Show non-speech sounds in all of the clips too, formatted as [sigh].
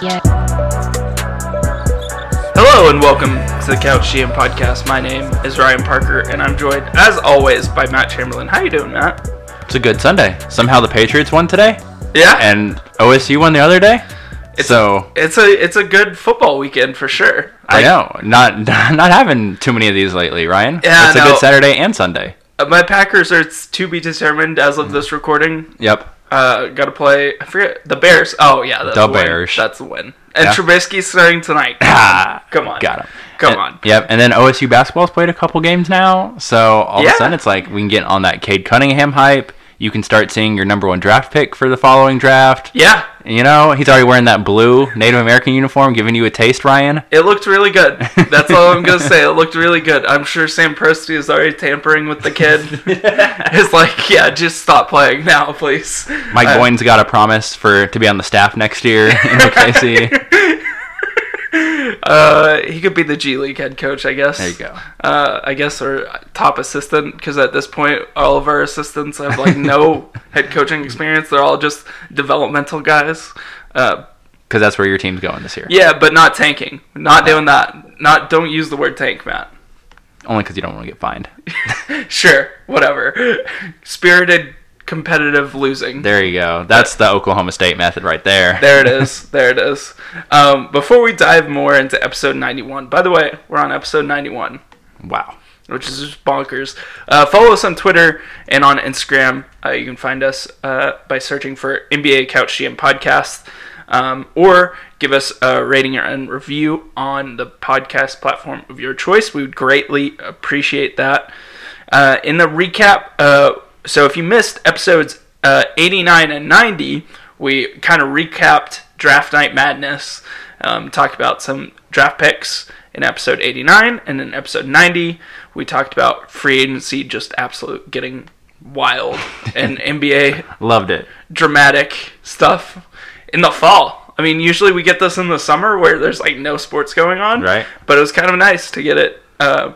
GM. Hello and welcome to the Couch GM podcast. My name is Ryan Parker, and I'm joined, as always, by Matt Chamberlain. How you doing, Matt? It's a good Sunday. Somehow the Patriots won today, Yeah, and OSU won the other day. so it's a it's a good football weekend for sure. I know not [laughs] not having too many of these lately, Ryan. Yeah, it's a good Saturday and Sunday. Uh, My Packers are to be determined as of this recording. Yep. Uh, got to play. I forget the Bears. Oh yeah, that's The win. Bears. That's the win. And Yeah. Trubisky's starting tonight. [laughs] Ah, Come on, got him. Come And- on. Yep. And then OSU basketball's played a couple games now, so all Yeah. of a sudden it's like we can get on that Cade Cunningham hype. You can start seeing your number one draft pick for the following draft. Yeah, You know, he's already wearing that blue Native American uniform, giving you a taste, Ryan. it looked really good. That's all I'm gonna [laughs] say. It looked really good. I'm sure Sam Presti is already tampering with the kid. [laughs] It's like, yeah, just stop playing now, please. Mike Uh, Boynton's got a promise for to be on the staff next year in OKC. [laughs] Uh, he could be the G League head coach, I guess. There you go. Uh, I guess or top assistant because at this point, all of our assistants have like no [laughs] head coaching experience. They're all just developmental guys. Uh, Because that's where your team's going this year. yeah, but not tanking. Not doing that. Not don't use the word tank, Matt. Only because you don't want to get fined. [laughs] Sure, whatever. [laughs] Spirited, competitive losing. There you go. That's the Oklahoma State method right there. There it is. [laughs] There it is. Um, before we dive more into episode 91, by the way, we're on episode 91. Wow. which is just bonkers. Uh, follow us on Twitter and on Instagram. Uh, you can find us uh, by searching for NBA Couch GM Podcast, um, or give us a rating and review on the podcast platform of your choice. We would greatly appreciate that. Uh, in the recap, uh, so if you missed episodes uh, 89 and 90, we kind of recapped Draft Night Madness, um, talked about some draft picks in episode 89, and in episode 90, we talked about free agency just absolute getting wild [laughs] and NBA Loved it. dramatic stuff in the fall. I mean, usually we get this in the summer where there's like no sports going on, Right. But it was kind of nice to get it, uh,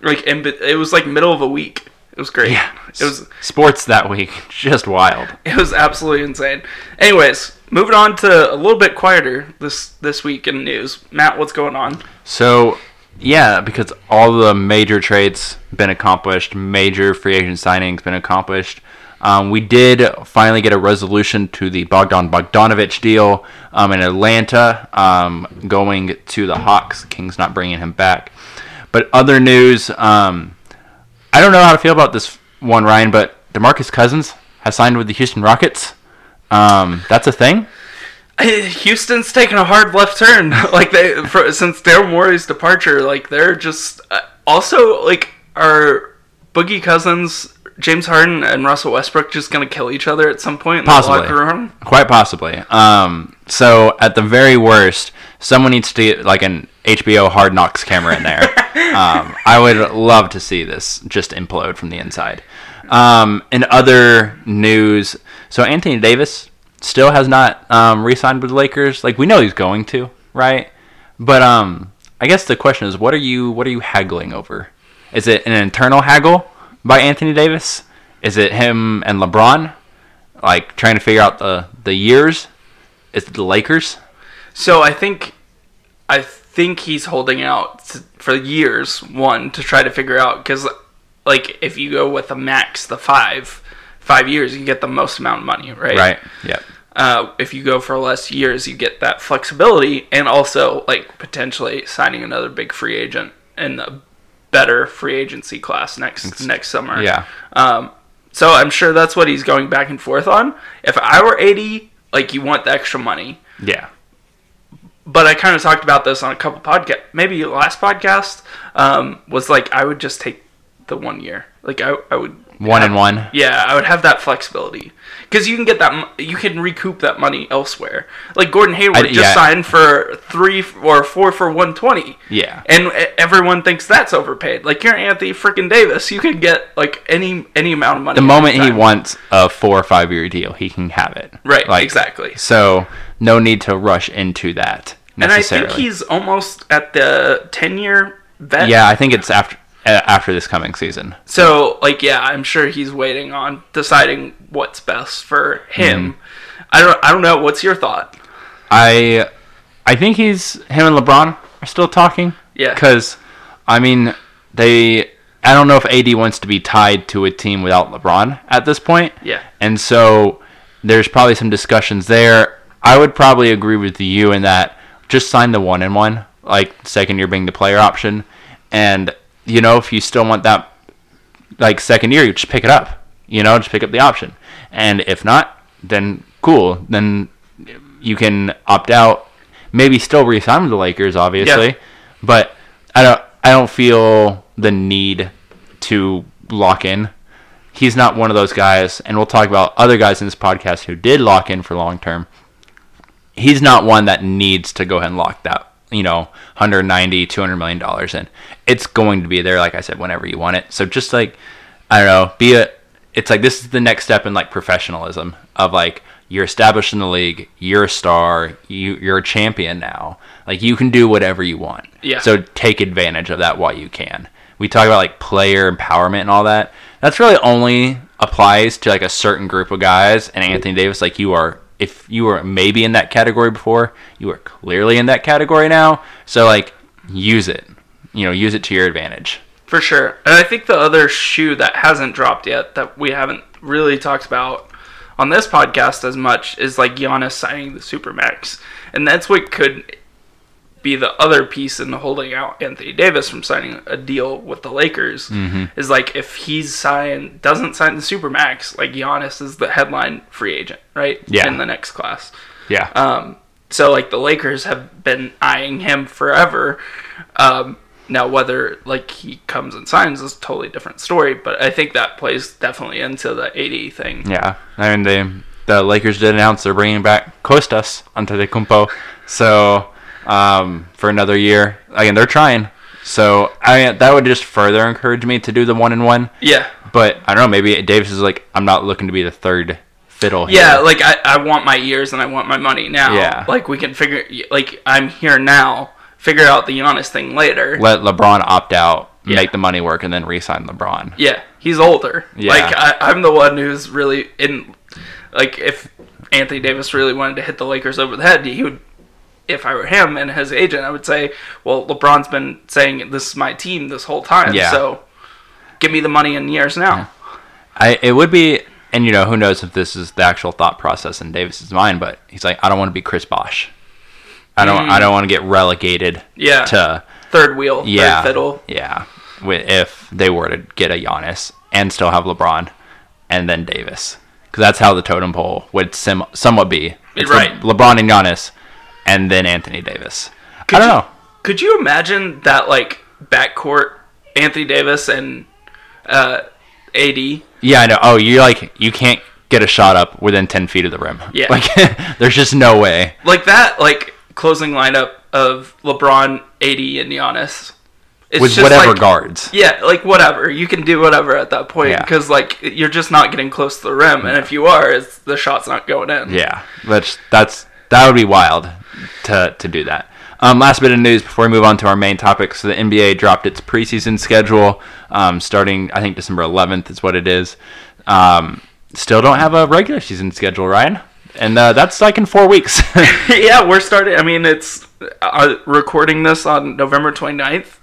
like in, it was like middle of a week. It was great. Yeah. It was Sports that week. [laughs] Just wild. it was absolutely insane. Anyways, moving on to a little bit quieter this this week in news. Matt, what's going on? So, yeah, because all the major trades been accomplished, major free agent signings been accomplished. Um, we did finally get a resolution to the Bogdan Bogdanovich deal um, in Atlanta, um, going to the Hawks. Kings not bringing him back. But other news, um, I don't know how to feel about this one, Ryan, but DeMarcus Cousins has signed with the Houston Rockets. Um, that's a thing. [laughs] Houston's taking a hard left turn. [laughs] like they for, since Daryl Morey's departure, like they're just uh, also like are Boogie Cousins, James Harden, and Russell Westbrook just gonna kill each other at some point in Possibly. the locker room? Quite possibly. Um, so at the very worst, someone needs to get like an HBO Hard Knocks camera in there. [laughs] um, I would love to see this just implode from the inside. Um, in other news, so Anthony Davis still has not um, re-signed with the Lakers. Like we know he's going to, right? But um, I guess the question is, what are you what are you haggling over? Is it an internal haggle by Anthony Davis? Is it him and LeBron? like trying to figure out the the years. Is it the Lakers? So I think, I think he's holding out to, for years. One to try to figure out because, like, if you go with the max, the five, five years, you get the most amount of money, right? Right. Yep. Uh, if you go for less years, you get that flexibility, and also like potentially signing another big free agent in the better free agency class next next summer. Yeah. Um, so I'm sure that's what he's going back and forth on. If I were AD, like you want the extra money, Yeah. But I kind of talked about this on a couple podcast, maybe last podcast, um, was like I would just take the one year. Like I, I would One have- and one. Yeah, I would have that flexibility because you can get that, you can recoup that money elsewhere. Like Gordon Hayward I- just yeah. signed for three or four for one twenty. Yeah. and everyone thinks that's overpaid. Like you're Anthony freaking Davis, you can get like any any amount of money. The moment he wants a four or five year deal, he can have it. Right, Like, exactly. So no need to rush into that And I think he's almost at the ten year vet. yeah, I think it's after after this coming season. So, like, yeah, I'm sure he's waiting on deciding what's best for him. Mm-hmm. I don't, I don't know. What's your thought? I I think he's him and LeBron are still talking. Yeah. Because, I mean, they. I don't know if AD wants to be tied to a team without LeBron at this point. Yeah. And so there's probably some discussions there. I would probably agree with you in that just sign the one and one, like second year being the player option. And, you know, if you still want that like second year, you just pick it up. You know, just pick up the option. And if not, then cool. Then you can opt out. Maybe still re-sign with the Lakers, obviously. Yeah. But I don't. I don't feel the need to lock in. He's not one of those guys, and we'll talk about other guys in this podcast who did lock in for long term. He's not one that needs to go ahead and lock that, you know, 190, 200 million dollars in. It's going to be there, like I said, whenever you want it. So just like, I don't know, be a. It's like this is the next step in like professionalism of like you're established in the league, you're a star, you you're a champion now. Like you can do whatever you want. Yeah. So take advantage of that while you can. We talk about like player empowerment and all that. That's really only applies to like a certain group of guys. And Anthony Davis, like you are, if you were maybe in that category before, you are clearly in that category now. So like use it. You know, use it to your advantage. For sure. And I think the other shoe that hasn't dropped yet that we haven't really talked about on this podcast as much is like Giannis signing the Supermax. And that's what could be the other piece in holding out Anthony Davis from signing a deal with the Lakers. Mm-hmm. Is like if he's sign doesn't sign the Supermax, like Giannis is the headline free agent, right? Yeah. In the next class. Yeah. Um, so like the Lakers have been eyeing him forever. Um, now whether like he comes and signs is a totally different story, but I think that plays definitely into the AD thing. Yeah, I mean they the Lakers did announce they're bringing back Kostas Antetokounmpo, so um, for another year. Again, they're trying. So I mean, that would just further encourage me to do the one and one. Yeah. But I don't know. Maybe Davis is like I'm not looking to be the third fiddle. Here. Yeah, like I, I want my years and I want my money now. Yeah. Like we can figure like I'm here now. Figure out the Giannis thing later. let LeBron opt out, Yeah. make the money work, and then re-sign LeBron. Yeah, he's older. Yeah. Like I, I'm the one who's really in. Like if Anthony Davis really wanted to hit the Lakers over the head, he would. If I were him and his agent, I would say, "Well, LeBron's been saying this is my team this whole time, Yeah. so give me the money in years now." I it would be, and you know who knows if this is the actual thought process in Davis's mind, but he's like, I don't want to be Chris Bosh. I don't. I don't mm. want to get relegated Yeah, to third wheel, yeah, third fiddle. yeah. If they were to get a Giannis and still have LeBron, and then Davis, because that's how the totem pole would sim- somewhat be. It's Le- Right. LeBron and Giannis, and then Anthony Davis. Could I don't you- know. Could you imagine that like backcourt, Anthony Davis and uh, AD? Yeah, I know. Oh, you like you can't get a shot up within ten feet of the rim. Yeah. [laughs] like [laughs] there's just no way. like that like closing lineup of LeBron, AD, and Giannis. It's With just whatever like, guards. Yeah, like whatever you can do whatever at that point Yeah. because like you're just not getting close to the rim, and if you are, it's the shot's not going in. Yeah, that's that's that would be wild to to do that. Um, last bit of news before we move on to our main topic. So the NBA dropped its preseason schedule, um, starting I think December 11th is what it is. Um, still don't have a regular season schedule, Ryan, and uh, that's like in four weeks. [laughs] [laughs] yeah, we're starting. I mean, it's uh, recording this on November 29th.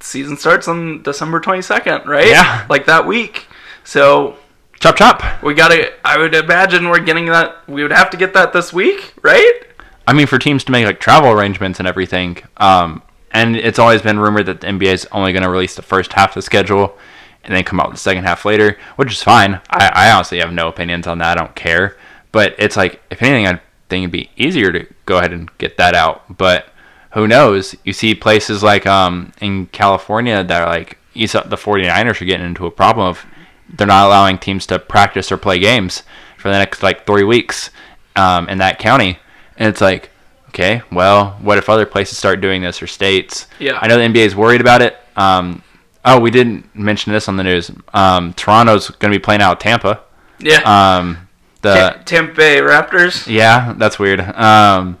Season starts on December 22nd, right? Yeah. like that week. So chop chop. we gotta. I would imagine we're getting that. We would have to get that this week, right? I mean, for teams to make like travel arrangements and everything. Um, and it's always been rumored that the NBA is only going to release the first half of the schedule and then come out with the second half later, which is fine. I, I honestly have no opinions on that. I don't care. But it's like, if anything, I think it'd be easier to go ahead and get that out. But who knows? You see places like um, in California that are like, you saw the 49ers are getting into a problem of they're not allowing teams to practice or play games for the next like three weeks um, in that county. And it's like, okay, well, what if other places start doing this or states? Yeah. I know the NBA is worried about it. Um, oh, we didn't mention this on the news. Um, Toronto's going to be playing out Tampa. Yeah. Um, the Ta- Tampa Bay Raptors. yeah, that's weird. Um,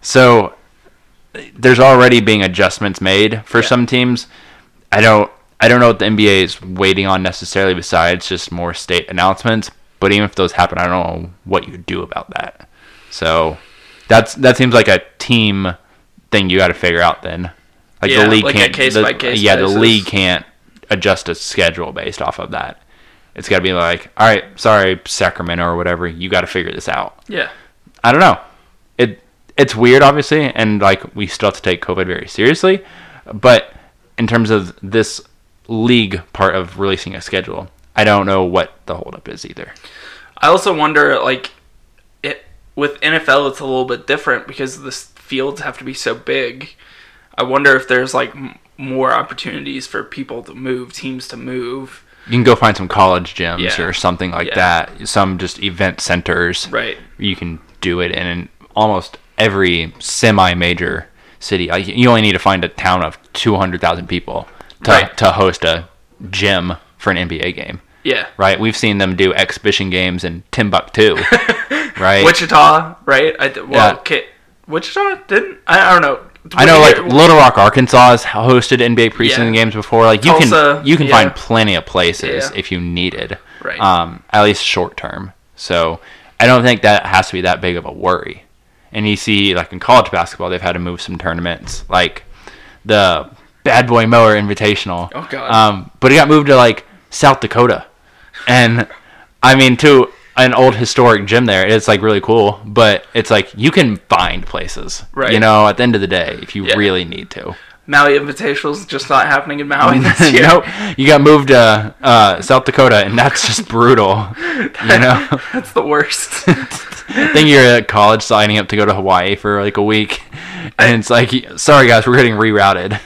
so there's already being adjustments made for Yeah. some teams. I don't I don't know what the NBA is waiting on necessarily besides just more state announcements. But even if those happen, I don't know what you do about that. So That's that seems like a team thing you got to figure out then. Like Yeah, the league like can't. case the- by case yeah, the league can't adjust a schedule based off of that. It's got to be like, all right, sorry, Sacramento or whatever. You got to figure this out. Yeah. I don't know. It it's weird, obviously, and like we still have to take COVID very seriously. But in terms of this league part of releasing a schedule, I don't know what the holdup is either. I also wonder, like, with NFL, it's a little bit different because the fields have to be so big. I wonder if there's like m- more opportunities for people to move, teams to move. You can go find some college gyms Yeah. or something like Yeah. that. Some just event centers. Right. You can do it in almost every semi-major city. Like, you only need to find a town of two hundred thousand people to Right. to host a gym for an NBA game. Yeah. right? We've seen them do exhibition games in Timbuktu, [laughs] right? Wichita, right? I well, Yeah. okay. Wichita didn't. I, I don't know. I know, like Little Rock, Arkansas has hosted NBA preseason Yeah. games before. Like you Tulsa, can you can yeah. find plenty of places Yeah. if you needed, Right. Um, at least short term. So I don't think that has to be that big of a worry. And you see, like in college basketball, they've had to move some tournaments, like the Bad Boy Mower Invitational. Oh, God. Um, but it got moved to like South Dakota, and I mean to an old historic gym there. It's like really cool, but it's like you can find places, Right. You know, at the end of the day, if you Yeah. really need to. Maui Invitational's just not happening in Maui [laughs] this year. nope, you got moved to uh, South Dakota, and that's just brutal. [laughs] You know, That's the worst. [laughs] think you're at college signing up to go to Hawaii for like a week, and it's like, sorry guys, we're getting rerouted.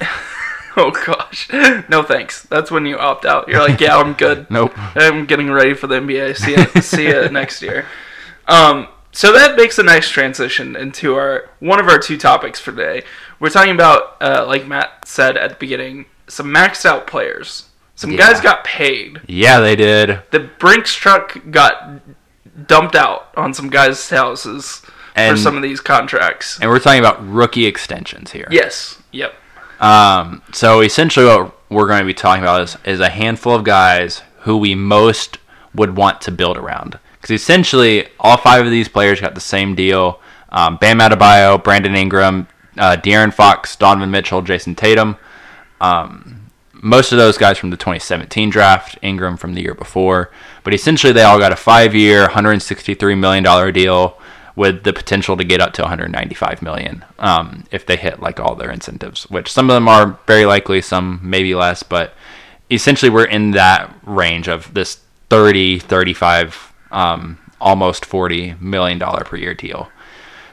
[laughs] oh gosh, no thanks. That's when you opt out. You're like, yeah, I'm [laughs] good. Nope. I'm getting ready for the NBA. See ya, see ya next year. Um, so that makes a nice transition into our one of our two topics for today. We're talking about, uh, like Matt said at the beginning, some maxed out players. Some Yeah. guys got paid. Yeah, they did. The Brinks truck got dumped out on some guys' houses for some of these contracts. And we're talking about rookie extensions here. Yes. Yep. Um, so essentially, what we're going to be talking about is, is a handful of guys who we most would want to build around. Because essentially, all five of these players got the same deal: um, Bam Adebayo, Brandon Ingram, uh, De'Aaron Fox, Donovan Mitchell, Jayson Tatum. Um, most of those guys from the 2017 draft, Ingram from the year before. But essentially, they all got a five-year, 163 million dollar deal with the potential to get up to 195 million um, if they hit like all their incentives. Which some of them are very likely, some maybe less, but essentially we're in that range of this 30, 35, um, almost 40 million dollar per year deal.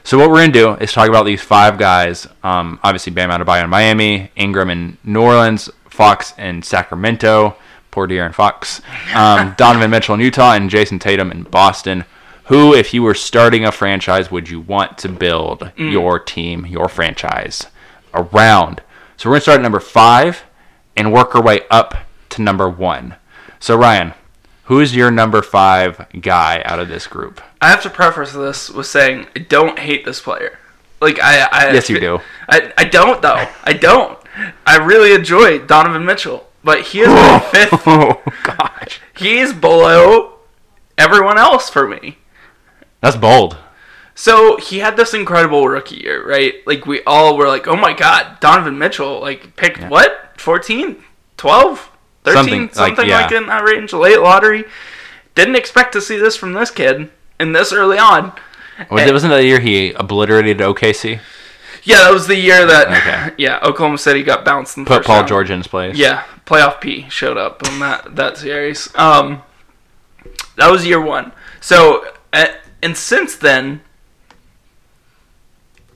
So what we're gonna do is talk about these five guys. Um, obviously, Bam Adebayo in Miami, Ingram in New Orleans, Fox in Sacramento, poor De'Aaron Fox, um, [laughs] Donovan Mitchell in Utah, and Jayson Tatum in Boston. Who, if you were starting a franchise, would you want to build mm. your team, your franchise around? So we're gonna start at number five and work our way up to number one. So Ryan, who's your number five guy out of this group? I have to preface this with saying I don't hate this player. Like I, I Yes, you do. I, I don't though. I don't. I really enjoy Donovan Mitchell, but he is my [laughs] fifth. Oh gosh, He's below everyone else for me. That's bold. So he had this incredible rookie year, right? Like we all were like, "Oh my god, Donovan Mitchell like picked what? 14, 12, 13, Something something, like- yeah. like in that range, late lottery." Didn't expect to see this from this kid and this early on. Was it wasn't that year he obliterated OKC? Yeah, that was the year that Okay. [laughs] yeah, Oklahoma City got bounced in the Put Paul round. George in his place. Yeah, playoff P showed up on that that series. Um, that was year one. So uh, and since then,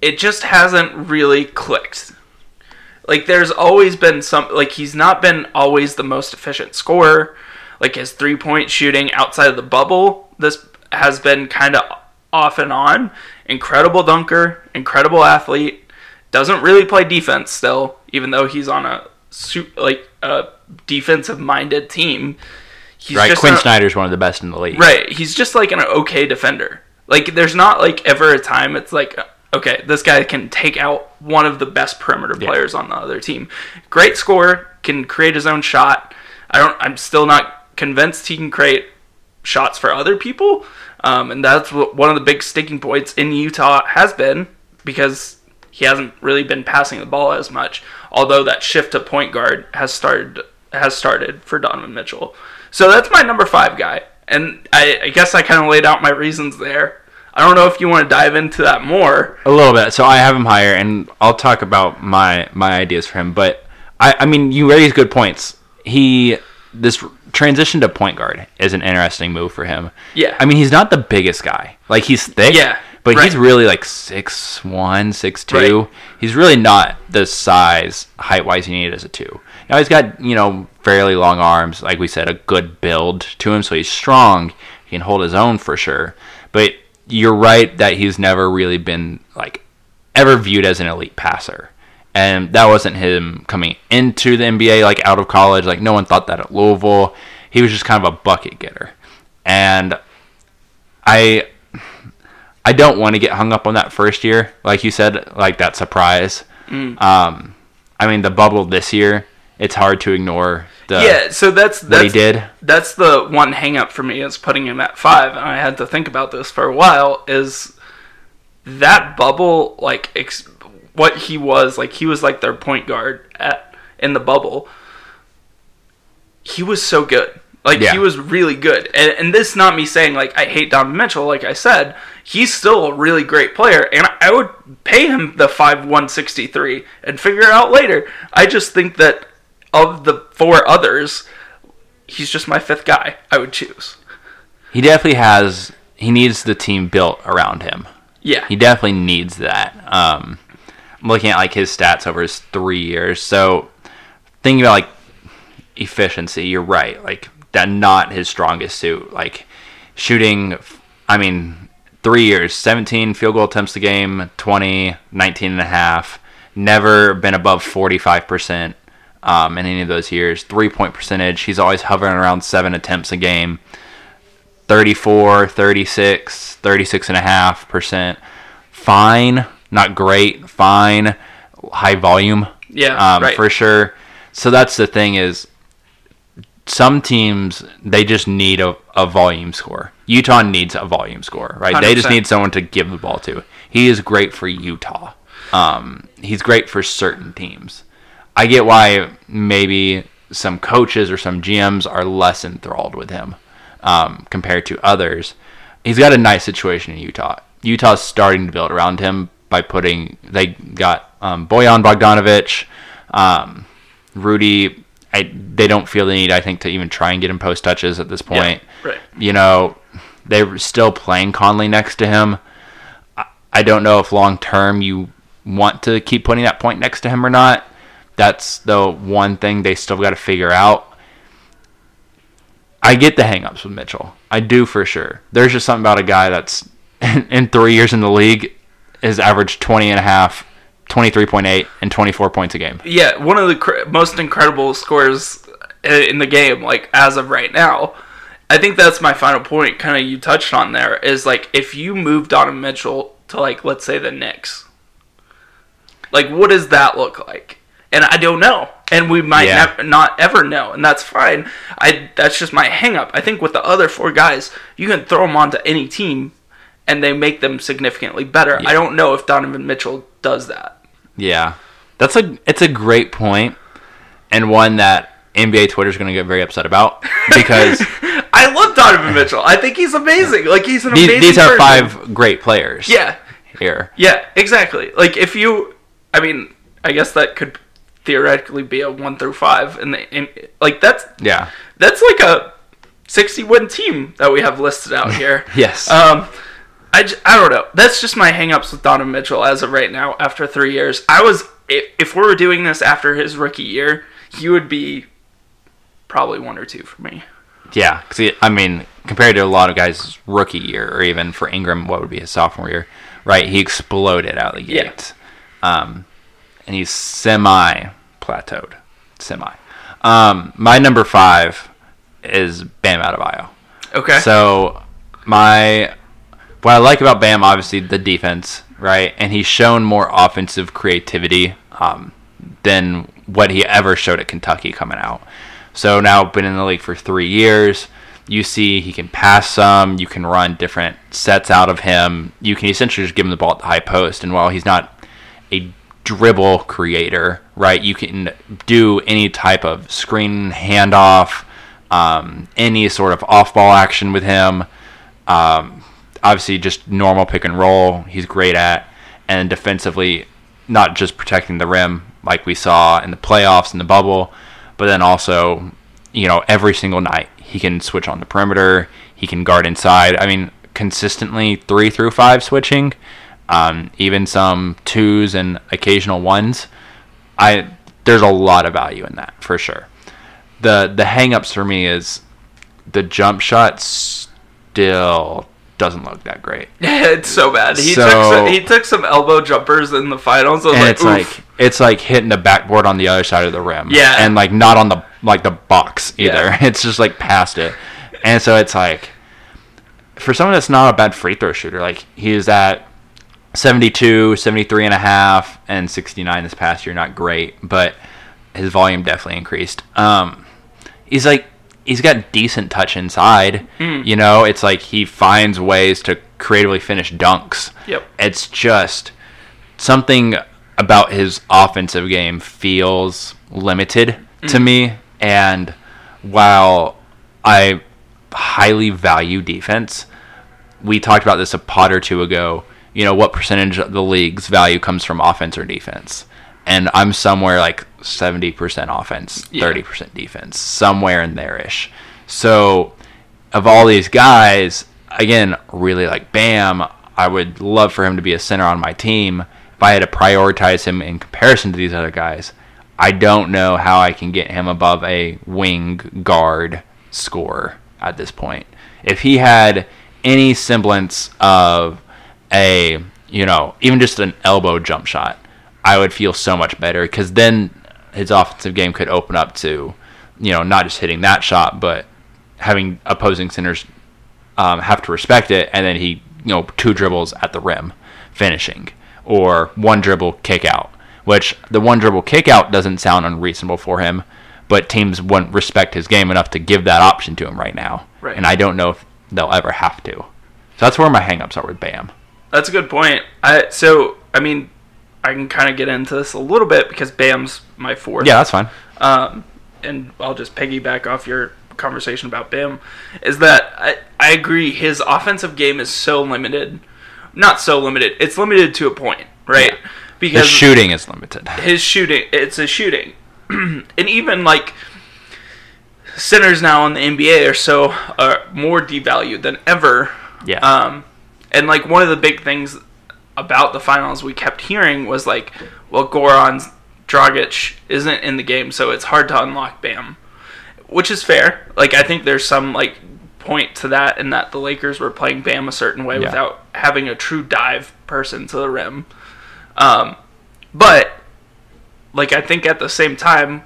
it just hasn't really clicked. Like there's always been some like he's not been always the most efficient scorer. Like his three point shooting outside of the bubble, this has been kind of off and on. Incredible dunker, incredible athlete. Doesn't really play defense still, even though he's on a like a defensive minded team. He's Right. Quin not- Snyder's one of the best in the league. Right. He's just like an okay defender. Like there's not like ever a time it's like okay, this guy can take out one of the best perimeter Yeah. players on the other team. Great scorer, can create his own shot. I don't I'm still not convinced he can create shots for other people. Um, and that's what one of the big sticking points in Utah has been because he hasn't really been passing the ball as much. Although that shift to point guard has started has started for Donovan Mitchell. So that's my number five guy. And I, I guess I kind of laid out my reasons there. I don't know if you want to dive into that more. A little bit. So I have him higher, and I'll talk about my my ideas for him. But I, I mean, you raise good points. He this transition to point guard is an interesting move for him. Yeah. I mean, he's not the biggest guy. Like he's thick. Yeah, But he's really like six one, six two. Right. He's really not the size height wise you need as a two. Now he's got you know fairly long arms, like we said, a good build to him, so he's strong. He can hold his own for sure. But you're right that he's never really been like ever viewed as an elite passer. And that wasn't him coming into the NBA, like out of college. Like no one thought that at Louisville. He was just kind of a bucket getter. And I I don't want to get hung up on that first year, like you said, like that surprise. Um, I mean, the bubble this year, it's hard to ignore the yeah, so that's what he did. that's the one hang up for me is putting him at five and i had to think about this for a while is that bubble like ex- what he was like he was like their point guard at in the bubble he was so good like Yeah. he was really good and, and this not me saying like i hate donovan mitchell like i said he's still a really great player and i would pay him the 5 163 and figure it out later i just think that of the four others he's just my fifth guy I would choose. He definitely has. He needs the team built around him. Yeah. He definitely needs that. Um, I'm looking at like his stats over his three years. So thinking about like efficiency, you're right. Like that, not his strongest suit. Like shooting. I mean, three years, 17 field goal attempts a game, 20, 19 and a half. Never been above 45 percent um, in any of those years. Three point percentage. He's always hovering around seven attempts a game. 34, 36, 36 and a half percent. Fine, not great. Fine, high volume. Yeah, um, right. for sure. So that's the thing is, some teams they just need a, a volume score. Utah needs a volume score, right? They just need someone to give the ball to. He is great for Utah. Um, he's great for certain teams. I get why maybe some coaches or some GMs are less enthralled with him um, compared to others. He's got a nice situation in Utah. Utah's starting to build around him by putting they got um, Bojan Bogdanovich, um, Rudy. I, they don't feel the need, I think, to even try and get him post touches at this point. right. You know, they're still playing Conley next to him. I, I don't know if long term you want to keep putting that point next to him or not. That's the one thing they still got to figure out. I get the hangups with Mitchell. I do for sure. There's just something about a guy that's [laughs] in three years in the league has averaged 20 and a half, 23.8, and 24 points a game. Yeah, one of the cr- most incredible scores uh, in the game, like as of right now. I think that's my final point. Kind of you touched on there is like if you move Donovan Mitchell to like let's say the Knicks, like what does that look like? And I don't know, and we might Yeah. nev- not ever know, and that's fine. I that's just my hangup. I think with the other four guys, you can throw them onto any team, and they make them significantly better. Yeah. I don't know if Donovan Mitchell does that. Yeah, that's a it's a great point, and one that NBA Twitter is going to get very upset about [laughs] because I love Donovan Mitchell. I think he's amazing. Like he's an these, amazing. these are person. five great players. Yeah, here. yeah, exactly. Like if you, I mean, I guess that could theoretically be a one through five, and like that's Yeah. that's like a sixty win team that we have listed out [laughs] here. Yes. Um, I, j- I don't know. That's just my hangups with Donovan Mitchell as of right now. After three years, I was if, if we were doing this after his rookie year, he would be probably one or two for me. Yeah, because I mean, compared to a lot of guys' rookie year, or even for Ingram, what would be his sophomore year, right? He exploded out of the Yeah. gate, um, and he's semi plateaued, semi. Um, my number five is Bam Adebayo. Okay. So my what I like about Bam, obviously the defense, right? And he's shown more offensive creativity um, than what he ever showed at Kentucky coming out. So now been in the league for three years. You see he can pass some, you can run different sets out of him. You can essentially just give him the ball at the high post and while he's not a dribble creator, right? You can do any type of screen handoff, um, any sort of off ball action with him. Um, obviously, just normal pick and roll, he's great at. And defensively, not just protecting the rim like we saw in the playoffs in the bubble, but then also, you know, every single night he can switch on the perimeter, he can guard inside. I mean, consistently three through five switching um, even some twos and occasional ones. I there's a lot of value in that for sure. The the hangups for me is the jump shot still doesn't look that great. [laughs] it's so bad. He So- took some, he took some elbow jumpers in the finals. And like, it's Oof. like it's like hitting the backboard on the other side of the rim. Yeah. And like not on the like the box either. Yeah. [laughs] It's just like past it. And so it's like for someone that's not a bad free throw shooter, like he is at 72, 73 and a half and 69 this past year, not great, but his volume definitely increased. Um he's like he's got decent touch inside. Mm. You know, it's like he finds ways to creatively finish dunks. Yep. It's just something about his offensive game feels limited to me and while I highly value defense, we talked about this a pot or two ago. You know, what percentage of the league's value comes from offense or defense? And I'm somewhere like 70% offense, Yeah. 30% defense, somewhere in there ish. So, of all these guys, again, really like Bam, I would love for him to be a center on my team. If I had to prioritize him in comparison to these other guys, I don't know how I can get him above a wing guard score at this point. If he had any semblance of a, you know, even just an elbow jump shot, I would feel so much better because then his offensive game could open up to, you know, not just hitting that shot, but having opposing centers um, have to respect it, and then he, you know, two dribbles at the rim, finishing, or one dribble kick out. Which the one dribble kick out doesn't sound unreasonable for him, but teams wouldn't respect his game enough to give that option to him right now. Right. And I don't know if they'll ever have to. So that's where my hangups are with Bam. That's a good point. I so I mean, I can kind of get into this a little bit because Bam's my fourth. Yeah, that's fine. Um, and I'll just piggyback off your conversation about Bam. Is that I I agree his offensive game is so limited. Not so limited. It's limited to a point, right? Yeah. Because shooting is limited. his shooting it's a shooting [clears throat] and even like centers now in the nba are so are more devalued than ever Yeah. um and like one of the big things about the finals we kept hearing was like well goran dragic isn't in the game so it's hard to unlock bam. Which is fair. Like i think there's some like point to that in that the lakers were playing bam a certain way Yeah. without having a true dive person to the rim. Um, but like I think at the same time,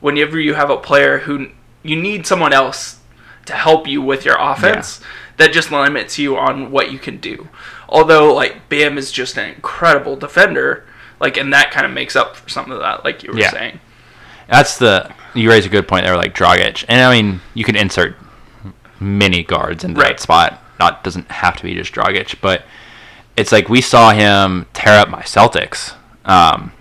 whenever you have a player who you need someone else to help you with your offense, that just limits you on what you can do. Although like Bam is just an incredible defender, like and that kind of makes up for some of that, like you were Yeah. saying. That's the you raise a good point there, like Dragic, and I mean you can insert many guards into Right. that spot. Not doesn't have to be just Dragic, but it's like we saw him tear up my Celtics. Um,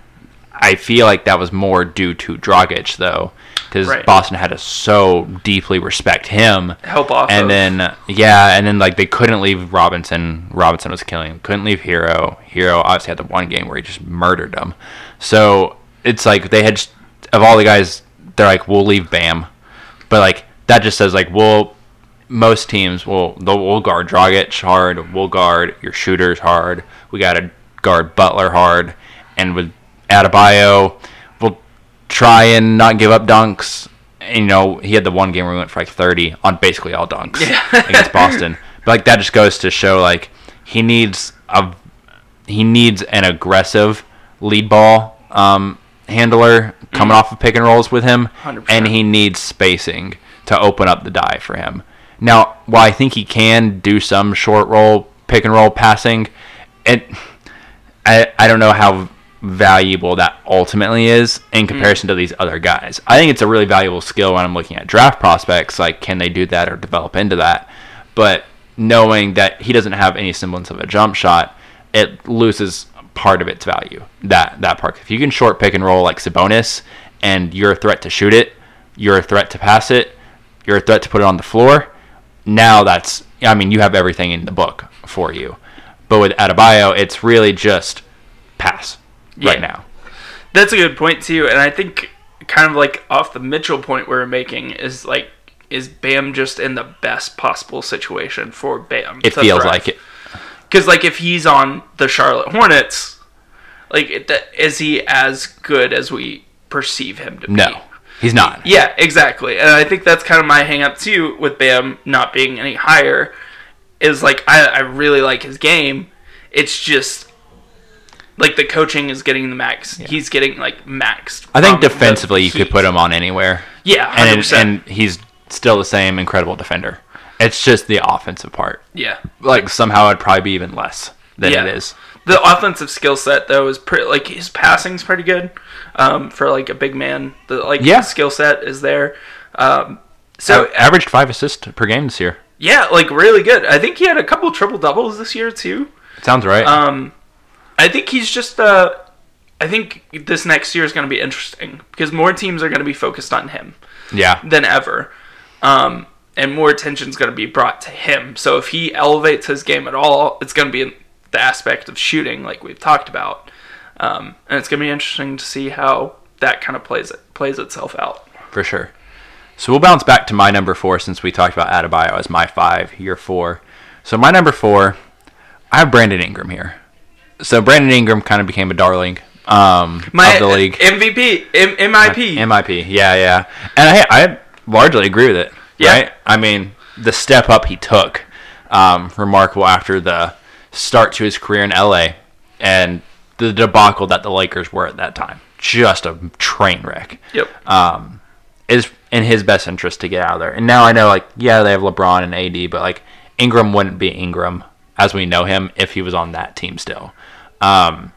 I feel like that was more due to Dragic though, because Right. Boston had to so deeply respect him. Help off and of- then yeah, and then like they couldn't leave Robinson. Robinson was killing him. Couldn't leave Herro. Herro obviously had the one game where he just murdered them. So it's like they had of all the guys, they're like we'll leave Bam, but like that just says like we'll most teams will they'll will guard Dragic hard. We'll guard your shooters hard. We got to guard Butler hard, and with Adebayo, we'll try and not give up dunks. And, you know, he had the one game where he went for like 30 on basically all dunks [laughs] against Boston. But like that just goes to show like he needs a he needs an aggressive lead ball um, handler coming off of pick and rolls with him, 100%. and he needs spacing to open up the die for him. Now, while I think he can do some short roll pick and roll passing, it I I don't know how valuable that ultimately is in mm-hmm. comparison to these other guys. I think it's a really valuable skill when I'm looking at draft prospects. Like, can they do that or develop into that? But knowing that he doesn't have any semblance of a jump shot, it loses part of its value. That that part. If you can short pick and roll like Sabonis, and you're a threat to shoot it, you're a threat to pass it, you're a threat to put it on the floor. Now that's I mean you have everything in the book for you. But with Adebayo, it's really just pass right now. That's a good point too, and I think kind of like off the Mitchell point we are making is like is Bam just in the best possible situation for Bam? It feels like it. because like if he's on the Charlotte Hornets, like is he as good as we perceive him to be? No, he's not. Yeah, exactly. And I think that's kind of my hang up too with Bam not being any higher. Is like I, I really like his game. It's just like the coaching is getting the max. He's getting like maxed. I think defensively you could put him on anywhere. Yeah, and 100%. and he's still the same incredible defender. It's just the offensive part. yeah. Like somehow it'd probably be even less than Yeah. it is. The offensive skill set though is pretty like his passing's pretty good um, for like a big man. The like Yeah. skill set is there. Um, so So averaged five assists per game this year. yeah, like really good. I think he had a couple triple doubles this year too. Sounds right. Um, I think he's just. Uh, I think this next year is going to be interesting because more teams are going to be focused on him yeah. than ever, um, and more attention is going to be brought to him. So if he elevates his game at all, it's going to be in the aspect of shooting, like we've talked about, um, and it's going to be interesting to see how that kind of plays it plays itself out. for sure. So we'll bounce back to my number four since we talked about Adebayo as my five, your four. So my number four, I have Brandon Ingram here. So Brandon Ingram kind of became a darling um, My of the league. MVP, M- MIP. MIP, yeah, yeah. And I, I largely agree with it. Yeah. Right? I mean, the step up he took, um, remarkable after the start to his career in LA and the debacle that the Lakers were at that time. Just a train wreck yep. um, is in his best interest to get out of there. And now I know, like, yeah, they have LeBron and AD, but like Ingram wouldn't be Ingram as we know him if he was on that team still. Um,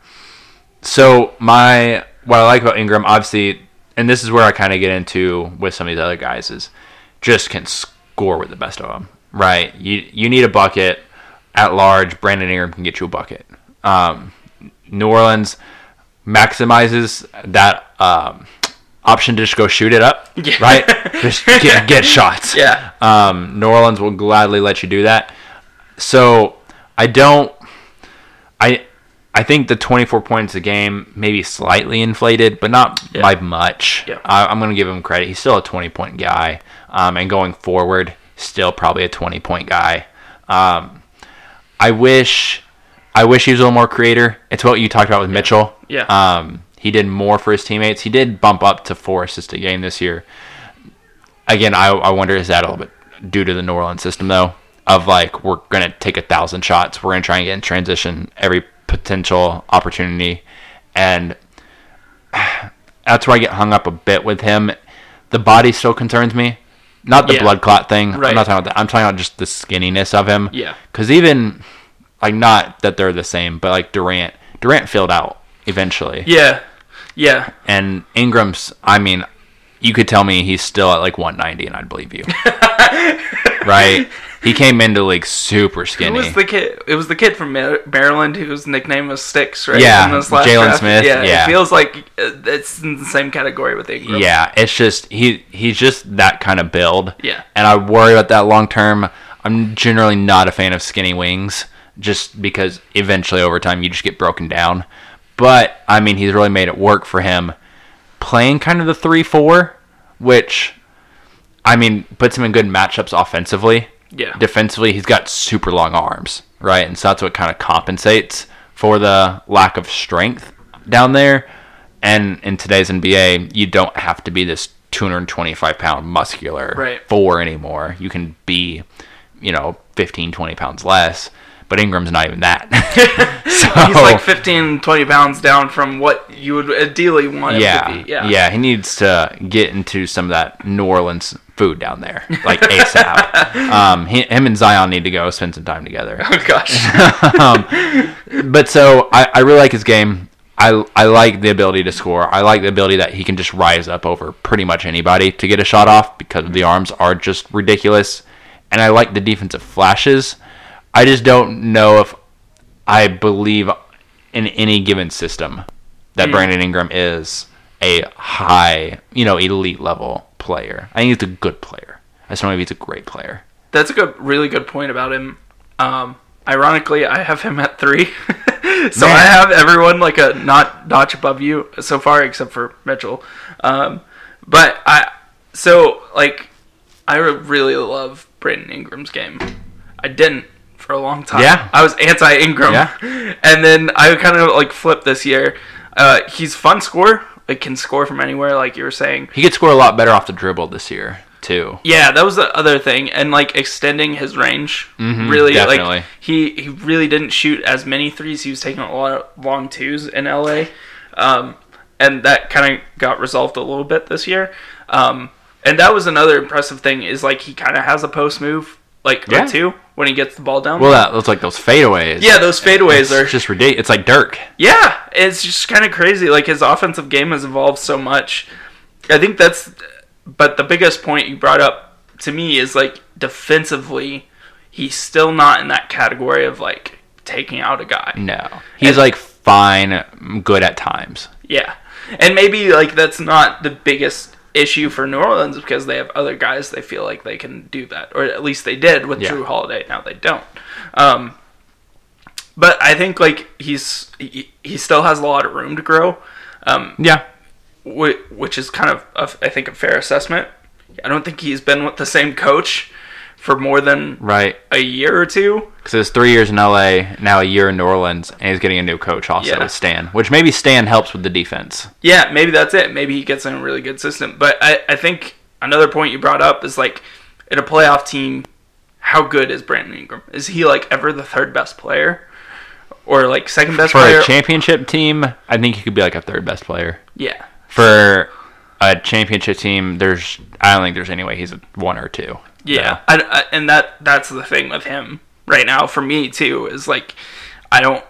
so my what I like about Ingram, obviously, and this is where I kind of get into with some of these other guys is just can score with the best of them. Right? You you need a bucket at large. Brandon Ingram can get you a bucket. Um, New Orleans maximizes that um, option to just go shoot it up. Yeah. Right? [laughs] just get, get shots. Yeah. Um, New Orleans will gladly let you do that. So I don't. I I think the 24 points a game maybe slightly inflated, but not Yeah. by much. Yeah. I, I'm going to give him credit. He's still a 20 point guy, um, and going forward, still probably a 20 point guy. Um, I wish. I wish he was a little more creator. It's what you talked about with Mitchell. Yeah. Um, he did more for his teammates. He did bump up to four assists a game this year. Again, I, I wonder is that a little bit due to the New Orleans system though? Of like we're gonna take a thousand shots, we're gonna try and get in transition every potential opportunity, and that's where I get hung up a bit with him. The body still concerns me, not the Yeah. blood clot thing. Right. I'm not talking about that. I'm talking about just the skinniness of him. Yeah. Because even like not that they're the same, but like Durant, Durant filled out eventually, Yeah. Yeah. and Ingram's. I mean, you could tell me he's still at like 190, and I'd believe you. [laughs] right? He came into like super Who skinny. was the kid? It was the kid from Mar- Maryland whose nickname was Sticks, right? Yeah, In this last Jalen. Smith, Yeah, yeah. it feels like uh, it's in the same category with Ingram. yeah, it's just he he's just that kind of build. Yeah. and I worry about that long term. I'm generally not a fan of skinny wings, just because eventually over time you just get broken down. But I mean, he's really made it work for him playing kind of the three four, which I mean puts him in good matchups offensively. Yeah. Defensively, he's got super long arms, right? And so that's what kind of compensates for the lack of strength down there. And in today's NBA, you don't have to be this 225 pound muscular Right. four anymore. You can be, you know, 15, 20 pounds less. But Ingram's not even that. [laughs] [laughs] so, He's like 15, 20 pounds down from what you would ideally want him yeah, to be. Yeah. yeah, He needs to get into some of that New Orleans food down there, like ASAP. [laughs] um, he, him and Zion need to go spend some time together. Oh gosh. um, but so I, I really like his game. I I like the ability to score. I like the ability that he can just rise up over pretty much anybody to get a shot off because the arms are just ridiculous. And I like the defensive flashes. I just don't know if I believe in any given system that Brandon Ingram is a high, you know, elite level player. I think he's a good player. I just don't know if he's a great player. That's a good, really good point about him. Um, ironically, I have him at three, [laughs] so Man. I have everyone like a not notch above you so far, except for Mitchell. Um, but I, so like, I really love Brandon Ingram's game. I didn't for a long time. Yeah. I was anti Ingram. Yeah. [laughs] and then I kind of like flipped this year. Uh, he's fun score. Like can score from anywhere, like you were saying. He could score a lot better off the dribble this year too. Yeah, that was the other thing, and like extending his range. Mhm, really, definitely. like he he really didn't shoot as many threes. He was taking a lot of long twos in LA, um, and that kind of got resolved a little bit this year. Um, and that was another impressive thing is like he kind of has a post move, like Yeah. two when he gets the ball down. Well, that looks like those fadeaways. yeah, those fadeaways it's are just ridiculous. It's like Dirk. yeah, it's just kind of crazy. Like his offensive game has evolved so much. I think that's, but the biggest point you brought up to me is like defensively, he's still not in that category of like taking out a guy. No, he's And- like fine, good at times. Yeah, and maybe like that's not the biggest issue for New Orleans because they have other guys they feel like they can do that, or at least they did with Yeah. Drew Holiday. Now they don't. Um, but I think like he's he, he still has a lot of room to grow. Um, Yeah, whi- which is kind of, a, I think, a fair assessment. I don't think he's been with the same coach for more than right. a year or two. Because it's three years in LA, now a year in New Orleans, and he's getting a new coach also Yeah. with Stan, which maybe Stan helps with the defense. Yeah, maybe that's it. Maybe he gets in a really good system. But I, I think another point you brought up is like in a playoff team, how good is Brandon Ingram? Is he like ever the third best player? Or like second best For player? a championship team, I think he could be like a third best player. yeah. For a championship team, there's I don't think there's any way he's a one or two. Yeah, I, I, and that that's the thing with him right now for me too is like I don't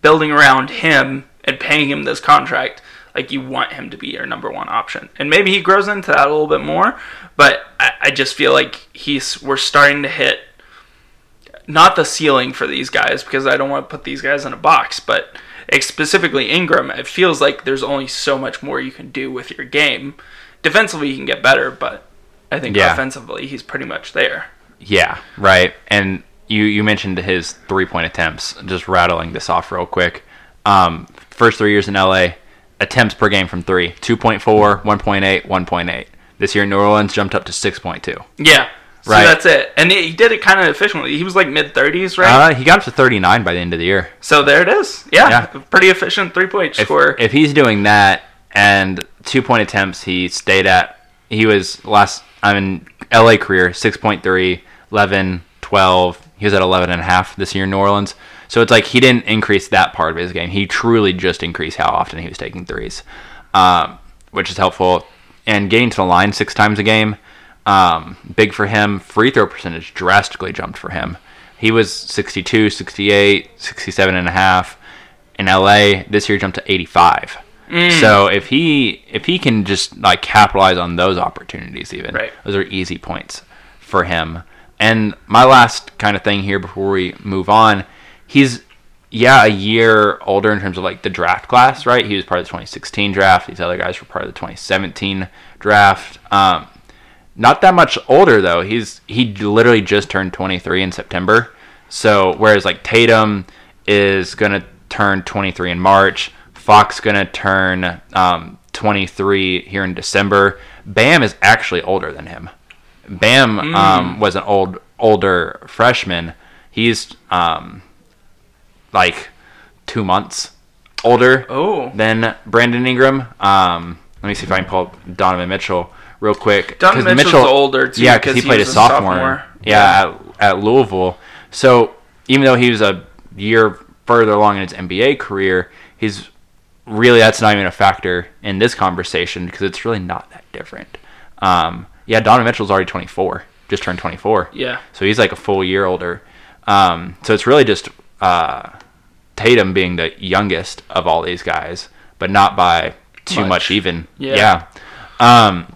building around him and paying him this contract like you want him to be your number one option. And maybe he grows into that a little bit more but I, I just feel like he's we're starting to hit not the ceiling for these guys because I don't want to put these guys in a box but specifically Ingram it feels like there's only so much more you can do with your game. Defensively you can get better but I think Yeah. offensively he's pretty much there. Yeah, right. And you you mentioned his three point attempts. Just rattling this off real quick. Um, first three years in LA, attempts per game from three 2.4, 1.8, 1.8. This year in New Orleans jumped up to 6.2. Yeah. So Right. that's it. And he, did it kind of efficiently. He was like mid 30s, right? Uh, he got up to 39 by the end of the year. so there it is. Yeah. Yeah. Pretty efficient three point If, if he's doing that and two point attempts, he stayed at, he was last, I mean, LA career 6.3, 11, 12. He was at 11 and a half this year in New Orleans. So it's like he didn't increase that part of his game. He truly just increased how often he was taking threes, um, which is helpful. And getting to the line six times a game, um, big for him. Free throw percentage drastically jumped for him. He was 62, 68, 67 and a half. In LA, this year jumped to 85. So if he if he can just like capitalize on those opportunities, even Right. those are easy points for him. And my last kind of thing here before we move on, he's yeah a year older in terms of like the draft class, right? He was part of the 2016 draft. These other guys were part of the 2017 draft. Um, not that much older though. He's he literally just turned 23 in September. So whereas like Tatum is gonna turn 23 in March, Fox gonna turn um, 23 here in December. Bam is actually older than him. Bam um, was an old older freshman. He's um, like two months older oh. than Brandon Ingram. Um, let me see if I can pull up Donovan Mitchell real quick. Donovan Mitchell's older, too, Yeah, because he he played a sophomore. sophomore. Yeah, At, at Louisville. So even though he was a year further along in his NBA career, he's really that's not even a factor in this conversation because it's really not that different. Um, yeah, Donovan Mitchell's already 24, just turned 24. Yeah. So he's like a full year older. Um, so it's really just uh, Tatum being the youngest of all these guys. but not by too Much. much, even. Yeah. Yeah. Um,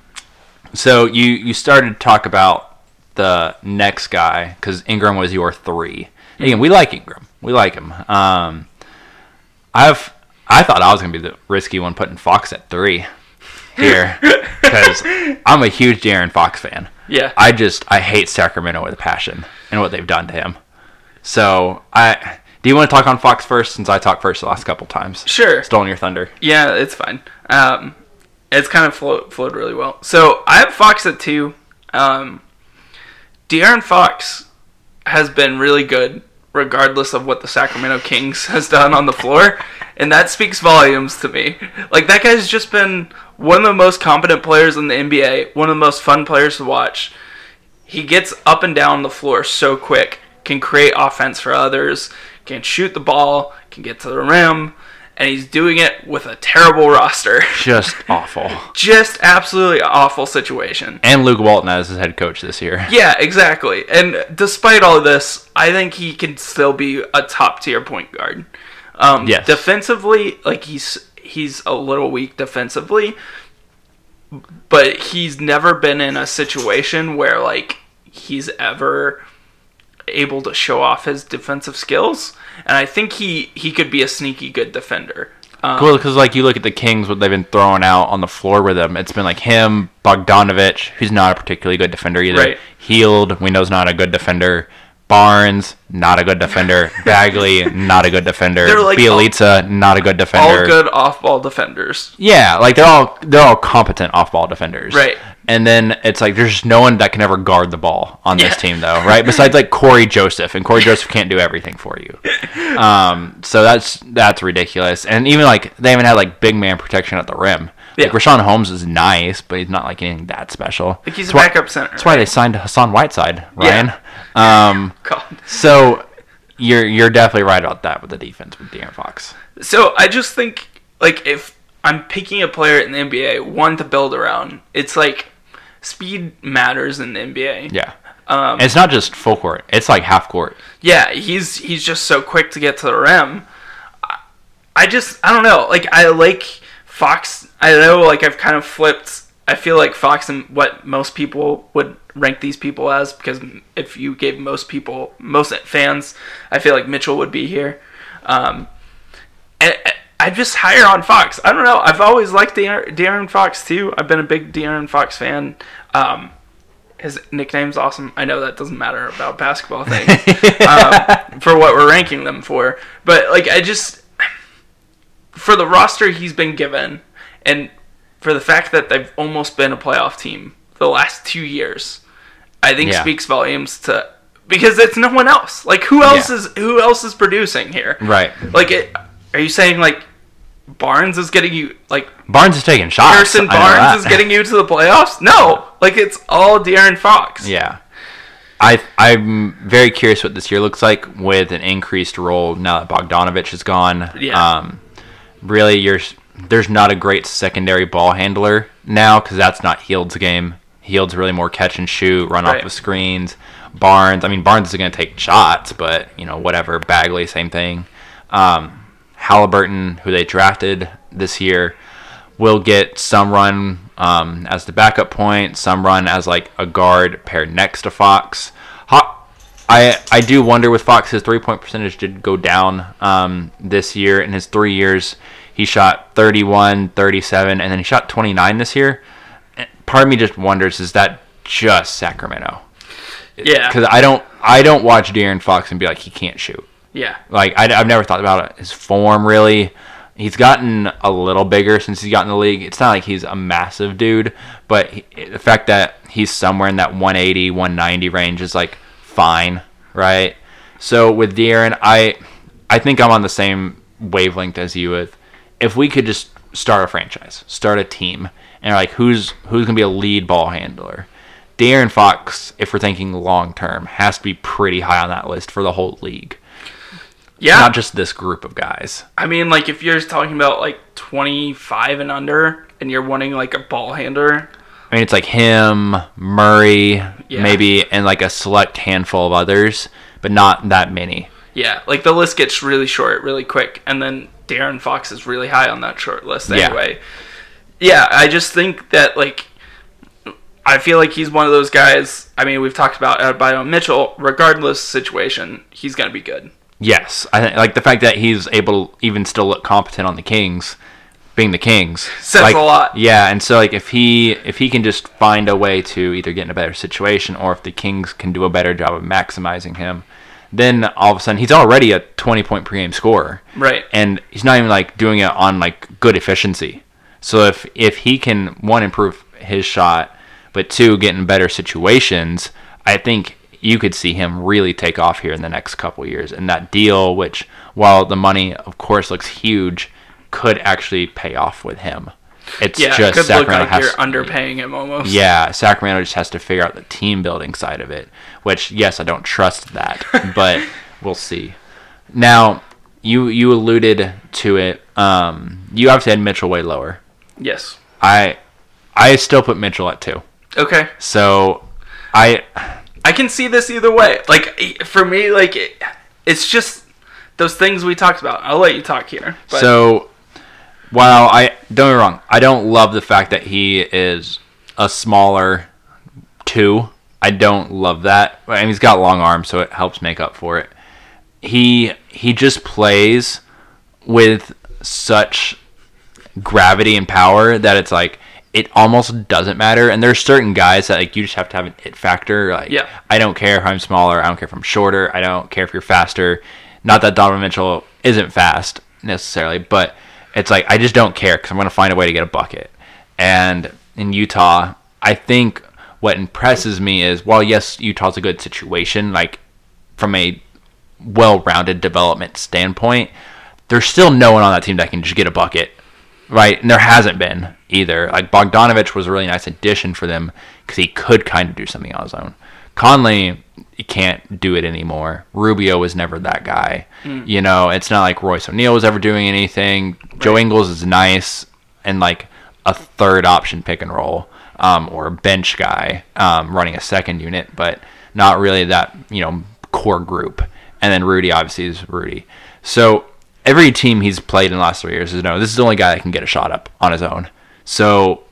so you you started to talk about the next guy because Ingram was your three. Again, we like Ingram. We like him. Um, I've I thought I was gonna be the risky one putting Fox at three here because I'm a huge De'Aaron Fox fan. Yeah. I just I hate Sacramento with a passion and what they've done to him. So I do you want to talk on Fox first since I talked first the last couple times? Sure. Stolen your thunder. Yeah, it's fine. Um, it's kind of flow, flowed really well. So I have Fox at two. Um, De'Aaron Fox has been really good, regardless of what the Sacramento Kings [laughs] has done on the floor, and that speaks volumes to me. Like that guy's just been one of the most competent players in the NBA, one of the most fun players to watch. He gets up and down the floor so quick, can create offense for others, can shoot the ball, can get to the rim, and he's doing it with a terrible roster. [laughs] Just awful. Just absolutely awful situation. And Luke Walton as his head coach this year. [laughs] Yeah, exactly. And despite all of this, I think he can still be a top tier point guard. Um, Yes. Defensively, like he's he's a little weak defensively, but he's never been in a situation where like he's ever able to show off his defensive skills. And I think he he could be a sneaky good defender. Um, Well, because like you look at the Kings, what they've been throwing out on the floor with them, it's been like him, Bogdanovich, who's not a particularly good defender either. Right. Hield, we know is not a good defender. Barnes, not a good defender. [laughs] Bagley, not a good defender. They're like Bjelica, not a good defender. all good off ball defenders. Yeah, like they're all they're all competent off ball defenders. Right. And then it's like there's no one that can ever guard the ball on this Yeah. team though, right? Besides like Cory Joseph, and Cory Joseph can't do everything for you. [laughs] Um, so that's that's ridiculous. And even like they haven't had like big man protection at the rim. Yeah. Like Richaun Holmes is nice, but he's not like anything that special. Like he's a That's why- backup center. That's why they signed Hassan Whiteside, Yeah. Ryan. [laughs] Um, God. so you're you're definitely right about that with the defense with De'Aaron Fox. So I just think like if I'm picking a player in the NBA, one to build around, it's like speed matters in the NBA. Yeah. Um, And it's not just full court; it's like half court. yeah, he's he's just so quick to get to the rim. I, I just I don't know. Like I like Fox. I know like I've kind of flipped. I feel like Fox and what most people would rank these people as because if you gave most people most fans, I feel like Mitchell would be here. Um, and I'm just higher on Fox. I don't know. I've always liked De'Aaron, De'Aaron Fox too. I've been a big De'Aaron Fox fan. Um, his nickname's awesome. I know that doesn't matter about basketball things [laughs] um, for what we're ranking them for, but like I just for the roster he's been given, and for the fact that they've almost been a playoff team the last two years, I think Yeah. speaks volumes to because it's no one else. Like who else Yeah. is who else is producing here? Right. Like, it, are you saying like Barnes is getting you like Barnes is taking shots. Harrison Barnes is getting you to the playoffs? No, like it's all De'Aaron Fox. Yeah. I I'm very curious what this year looks like with an increased role now that Bogdanovich is gone. Yeah. Um, really, you're there's not a great secondary ball handler now because that's not Hield's game. Hield's really more catch and shoot, run Right. off of screens. Barnes, I mean Barnes is going to take shots, but you know whatever. Bagley, same thing. Um, Halliburton, who they drafted this year, will get some run um, as the backup point, some run as like a guard paired next to Fox. I I do wonder with Fox, his three point percentage did go down um, this year. In his three years, he shot 31, 37, and then he shot 29 this year. Part of me just wonders, is that just Sacramento? Yeah. Because I don't I don't watch De'Aaron Fox and be like he can't shoot. Yeah. Like I, have never thought about his form really. He's gotten a little bigger since he's gotten the league. It's not like he's a massive dude, but he, the fact that he's somewhere in that 180, 190 range is like fine, right? So with De'Aaron, I I think I'm on the same wavelength as you with if we could just start a franchise, start a team, and like who's who's gonna be a lead ball handler. De'Aaron Fox, if we're thinking long term, has to be pretty high on that list for the whole league Yeah. not just this group of guys. I mean, like if you're talking about like 25 and under, and you're wanting like a ball handler, I mean, it's like him, Murray, Yeah. maybe, and like a select handful of others, but not that many. Yeah, like the list gets really short really quick, and then De'Aaron Fox is really high on that short list anyway. Yeah, I just think that like I feel like he's one of those guys. I mean, we've talked about Adebayo Mitchell. Regardless situation, he's gonna be good. Yes, I think like the fact that he's able to even still look competent on the Kings, being the Kings, Says like, a lot. Yeah, and so like if he if he can just find a way to either get in a better situation or if the Kings can do a better job of maximizing him, then all of a sudden he's already a twenty point per game scorer, Right. and he's not even like doing it on like good efficiency. So if if he can one improve his shot, but two get in better situations, I think you could see him really take off here in the next couple years. And that deal, which while the money of course looks huge, could actually pay off with him. It's Yeah, it just look Sacramento like has you're underpaying him almost. yeah, Sacramento just has to figure out the team building side of it, which yes, I don't trust that, [laughs] but we'll see. Now, you you alluded to it. Um, you obviously had Mitchell way lower. Yes. I I still put Mitchell at two. Okay. So I I can see this either way. Like for me, like it, it's just those things we talked about. I'll let you talk here. But so while I don't get wrong, I don't love the fact that he is a smaller two. I don't love that. I mean, he's got long arms, so it helps make up for it. He he just plays with such gravity and power that it's like it almost doesn't matter. And there's certain guys that like you just have to have an it factor. Like Yeah. I don't care if I'm smaller. I don't care if I'm shorter. I don't care if you're faster. Not that Donovan Mitchell isn't fast necessarily, but it's like I just don't care because I'm going to find a way to get a bucket. And in Utah, I think what impresses me is while yes, Utah's a good situation, like from a well-rounded development standpoint, there's still no one on that team that can just get a bucket, right? And there hasn't been either. Like Bogdanovich was a really nice addition for them because he could kind of do something on his own. Conley he can't do it anymore. Rubio was never that guy. You know, it's not like Royce O'Neale was ever doing anything. Joe Ingles is nice and like a third option pick and roll um, or a bench guy um, running a second unit, but not really that you know core group. And then Rudy obviously is Rudy. So every team he's played in the last three years is no, this is the only guy that can get a shot up on his own. So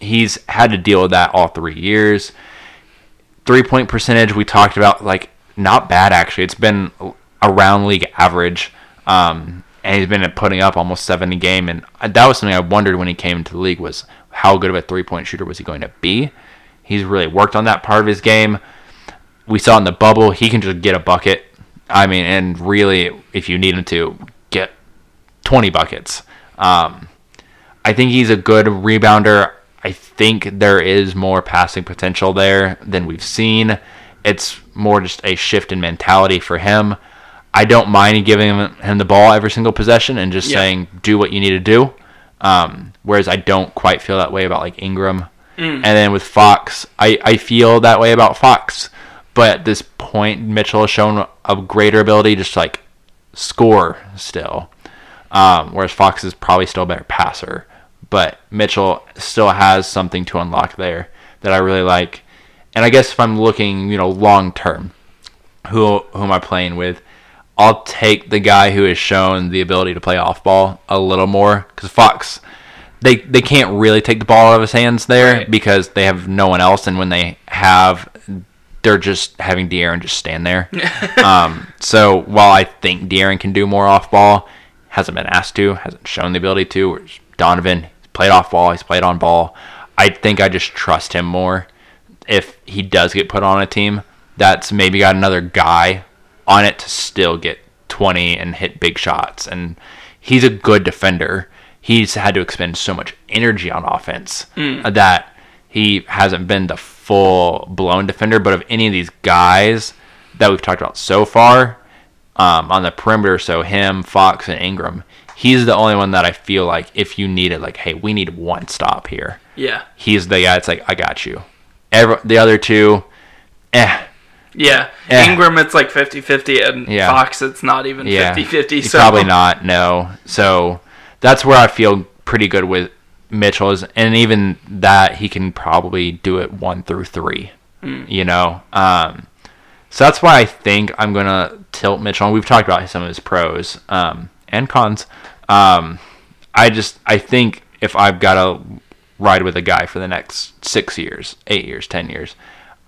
he's had to deal with that all three years. Three point percentage we talked about like not bad actually. It's been around league average. Um, and he's been putting up almost seven a game, and that was something I wondered when he came into the league was how good of a three point shooter was he going to be? He's really worked on that part of his game. We saw in the bubble he can just get a bucket. I mean, and really, if you need him to 20 buckets. Um, I think he's a good rebounder. I think there is more passing potential there than we've seen. It's more just a shift in mentality for him. I don't mind giving him, him the ball every single possession and just Yeah. saying, do what you need to do. Um, whereas I don't quite feel that way about like Ingram. And then with Fox, I, I feel that way about Fox. But at this point, Mitchell has shown a greater ability just to, like score still. Um, whereas Fox is probably still a better passer. But Mitchell still has something to unlock there that I really like. And I guess if I'm looking, you know, long term, who who am I playing with? I'll take the guy who has shown the ability to play off ball a little more because Fox, they they can't really take the ball out of his hands there Right. because they have no one else, and when they have, they're just having De'Aaron just stand there. [laughs] um, so while I think De'Aaron can do more off ball, hasn't been asked to, hasn't shown the ability to. Whereas Donovan he's played off ball, he's played on ball. I think I just trust him more if he does get put on a team that's maybe got another guy on it to still get 20 and hit big shots and he's a good defender he's had to expend so much energy on offense hmm. that he hasn't been the full blown defender but of any of these guys that we've talked about so far um, on the perimeter so him fox and ingram he's the only one that i feel like if you needed like hey we need one stop here Yeah. he's the guy It's like, I got you. Every, the other two, eh. Yeah. Eh. Ingram, it's like 50 50, and Yeah. Fox, it's not even Yeah. 50 50. So Probably not, no. So that's where I feel pretty good with Mitchell. Is, and even that, he can probably do it one through three, Hmm. you know? Um, So that's why I think I'm gonna tilt Mitchell. And we've talked about some of his pros um, and cons. Um, I just I think if I've got to ride with a guy for the next six years, eight years, ten years,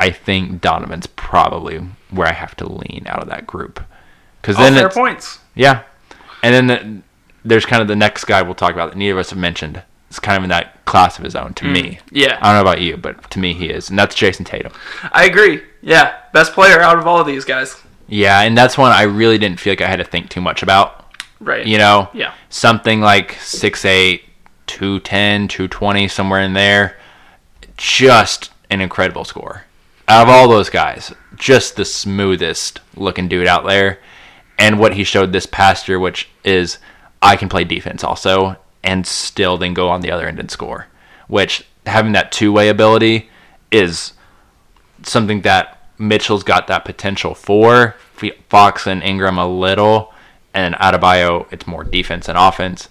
I think Donovan's probably where I have to lean out of that group. Because then fair points. yeah, and then the, there's kind of the next guy we'll talk about that neither of us have mentioned. It's kind of in that class of his own to me. Yeah. I don't know about you, but to me he is, and that's Jayson Tatum. I agree. Yeah, best player out of all of these guys. Yeah, and that's one I really didn't feel like I had to think too much about. Right. You know, Yeah. something like 6'8", 210, 220, somewhere in there. Just an incredible score. Out of all those guys, just the smoothest looking dude out there. And what he showed this past year, which is I can play defense also and still then go on the other end and score. Which having that two way ability is something that Mitchell's got that potential for. Fox and Ingram a little, and Adebayo it's more defense and offense.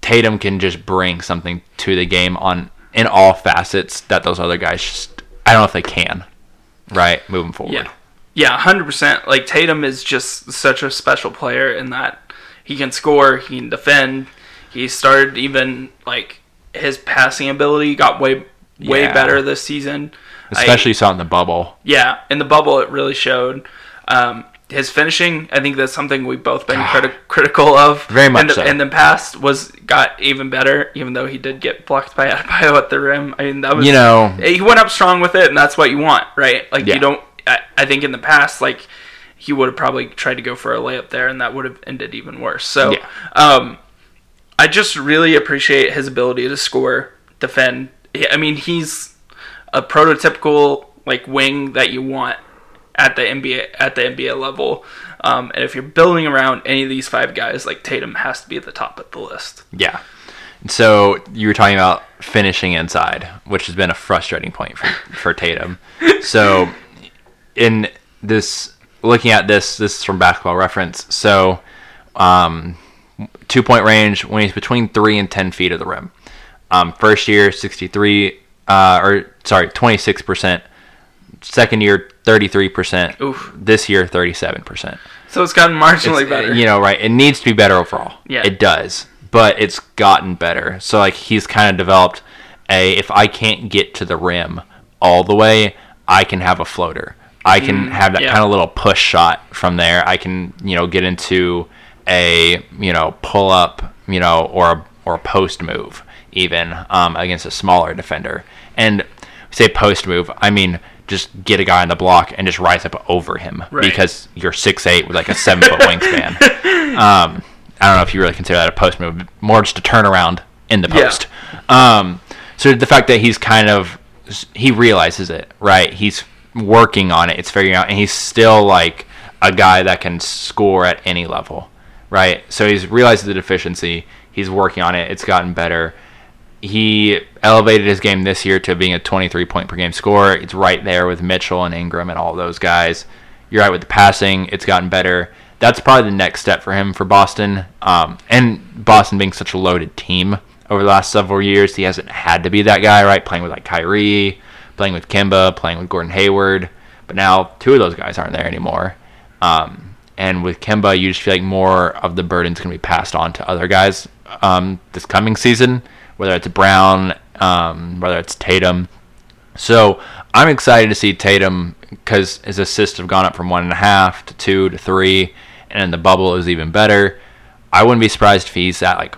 Tatum can just bring something to the game on in all facets that those other guys just I don't know if they can. Right, moving forward. Yeah. Yeah, 100%. Like Tatum is just such a special player in that he can score, he can defend. He started even like his passing ability got way way Yeah. better this season. I- Especially saw it in the bubble. yeah, in the bubble it really showed. Um, his finishing, I think that's something we've both been criti- critical of. Very much in the, so. in the past was got even better, even though he did get blocked by [laughs] Adebayo at the rim. I mean that was You know, he went up strong with it, and that's what you want, right? Like Yeah. you don't. I, I think in the past, like he would have probably tried to go for a layup there, and that would have ended even worse. So, Yeah. um, I just really appreciate his ability to score, defend. I mean, he's a prototypical like wing that you want at the NBA at the NBA level. Um, and if you're building around any of these five guys, like Tatum has to be at the top of the list. Yeah. So you were talking about finishing inside, which has been a frustrating point for, for Tatum. [laughs] So in this, looking at this, this is from Basketball Reference. So um, two point range when he's between three and ten feet of the rim. Um, first year, sixty three, uh, or sorry, twenty six percent. Second year, thirty three percent. Oof. This year, thirty seven percent. So it's gotten marginally It's, better. You know, right? It needs to be better overall. Yeah. It does. But it's gotten better. So like he's kind of developed a if I can't get to the rim all the way, I can have a floater. I can have that Mm, yeah. kind of little push shot from there. I can, you know, get into a, you know, pull up, you know, or a, or a post move even um, against a smaller defender. And say post move, I mean just get a guy on the block and just rise up over him Right. because you're six eight with like a seven foot [laughs] wingspan. Um, I don't know if you really consider that a post move, more just a turnaround in the Yeah. post. Um, so the fact that he's kind of he realizes it, right? He's working on it. It's figuring out, and he's still like a guy that can score at any level, right? So he's realized the deficiency. He's working on it. It's gotten better. He elevated his game this year to being a 23 point per game scorer. It's right there with Mitchell and Ingram and all those guys. You're right with the passing. It's gotten better. That's probably the next step for him for Boston. Um, and Boston being such a loaded team over the last several years, he hasn't had to be that guy, right? Playing with like Kyrie, playing with Kemba, playing with Gordon Hayward. But now two of those guys aren't there anymore. Um, and with Kemba, you just feel like more of the burden's going to be passed on to other guys um, this coming season, whether it's Brown, um, whether it's Tatum. So I'm excited to see Tatum because his assists have gone up from one and a half to two to three, and in the bubble is even better. I wouldn't be surprised if he's at like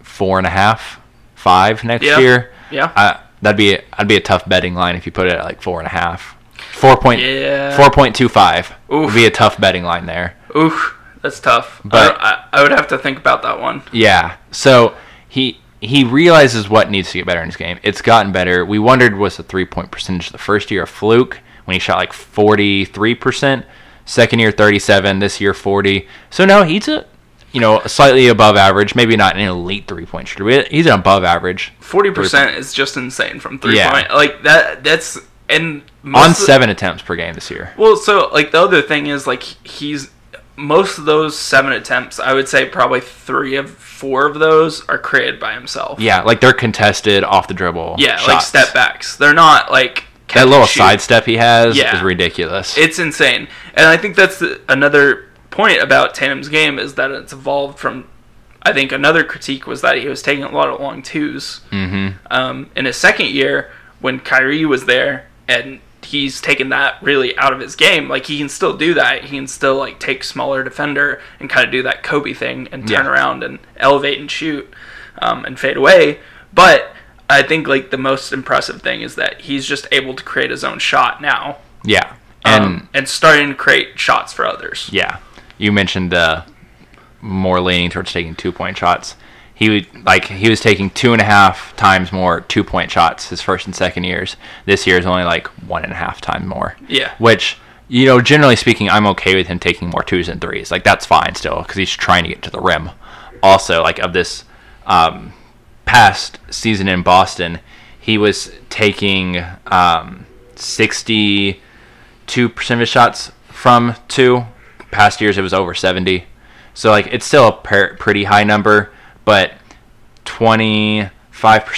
four and a half, five next Yeah. year. Yeah. I, that'd be that'd be a tough betting line if you put it at like four and a half. Four point Yeah. four point two five would be a tough betting line there. Oof, that's tough. But- I, I, I would have to think about that one. Yeah. So he he realizes what needs to get better in his game. It's gotten better. We wondered was the three point percentage the first year a fluke when he shot like forty three percent. Second year thirty seven. This year forty. So no, he's a you know slightly above average. Maybe not an elite three point shooter. But he's an above average Forty percent is just insane from three Yeah. point. Like that. That's and on of the- seven attempts per game this year. Well, so like the other thing is like he's most of those seven attempts. I would say probably three of four of those are created by himself. Yeah, like they're contested off the dribble. Yeah, like step backs. They're not like That little shoot. sidestep he has Yeah. is ridiculous. It's insane, and I think that's the, another point about Tatum's game is that it's evolved from. I think another critique was that he was taking a lot of long 2s hmm um, in his second year when Kyrie was there, and he's taken that really out of his game. Like he can still do that. He can still like take smaller defender and kind of do that Kobe thing and turn Yeah. around and elevate and shoot um, and fade away. But I think like the most impressive thing is that he's just able to create his own shot now Yeah. And um, and starting to create shots for others. yeah, you mentioned uh, more leaning towards taking two point shots. He would like he was taking two and a half times more two point shots his first and second years. This year is only like one and a half times more. Yeah. Which you know, generally speaking, I'm okay with him taking more twos and threes. Like that's fine still because he's trying to get to the rim. Also, like of this um, past season in Boston, he was taking um, 62% of his shots from two. Past years, it was over 70. So, like, it's still a per- pretty high number, but 25%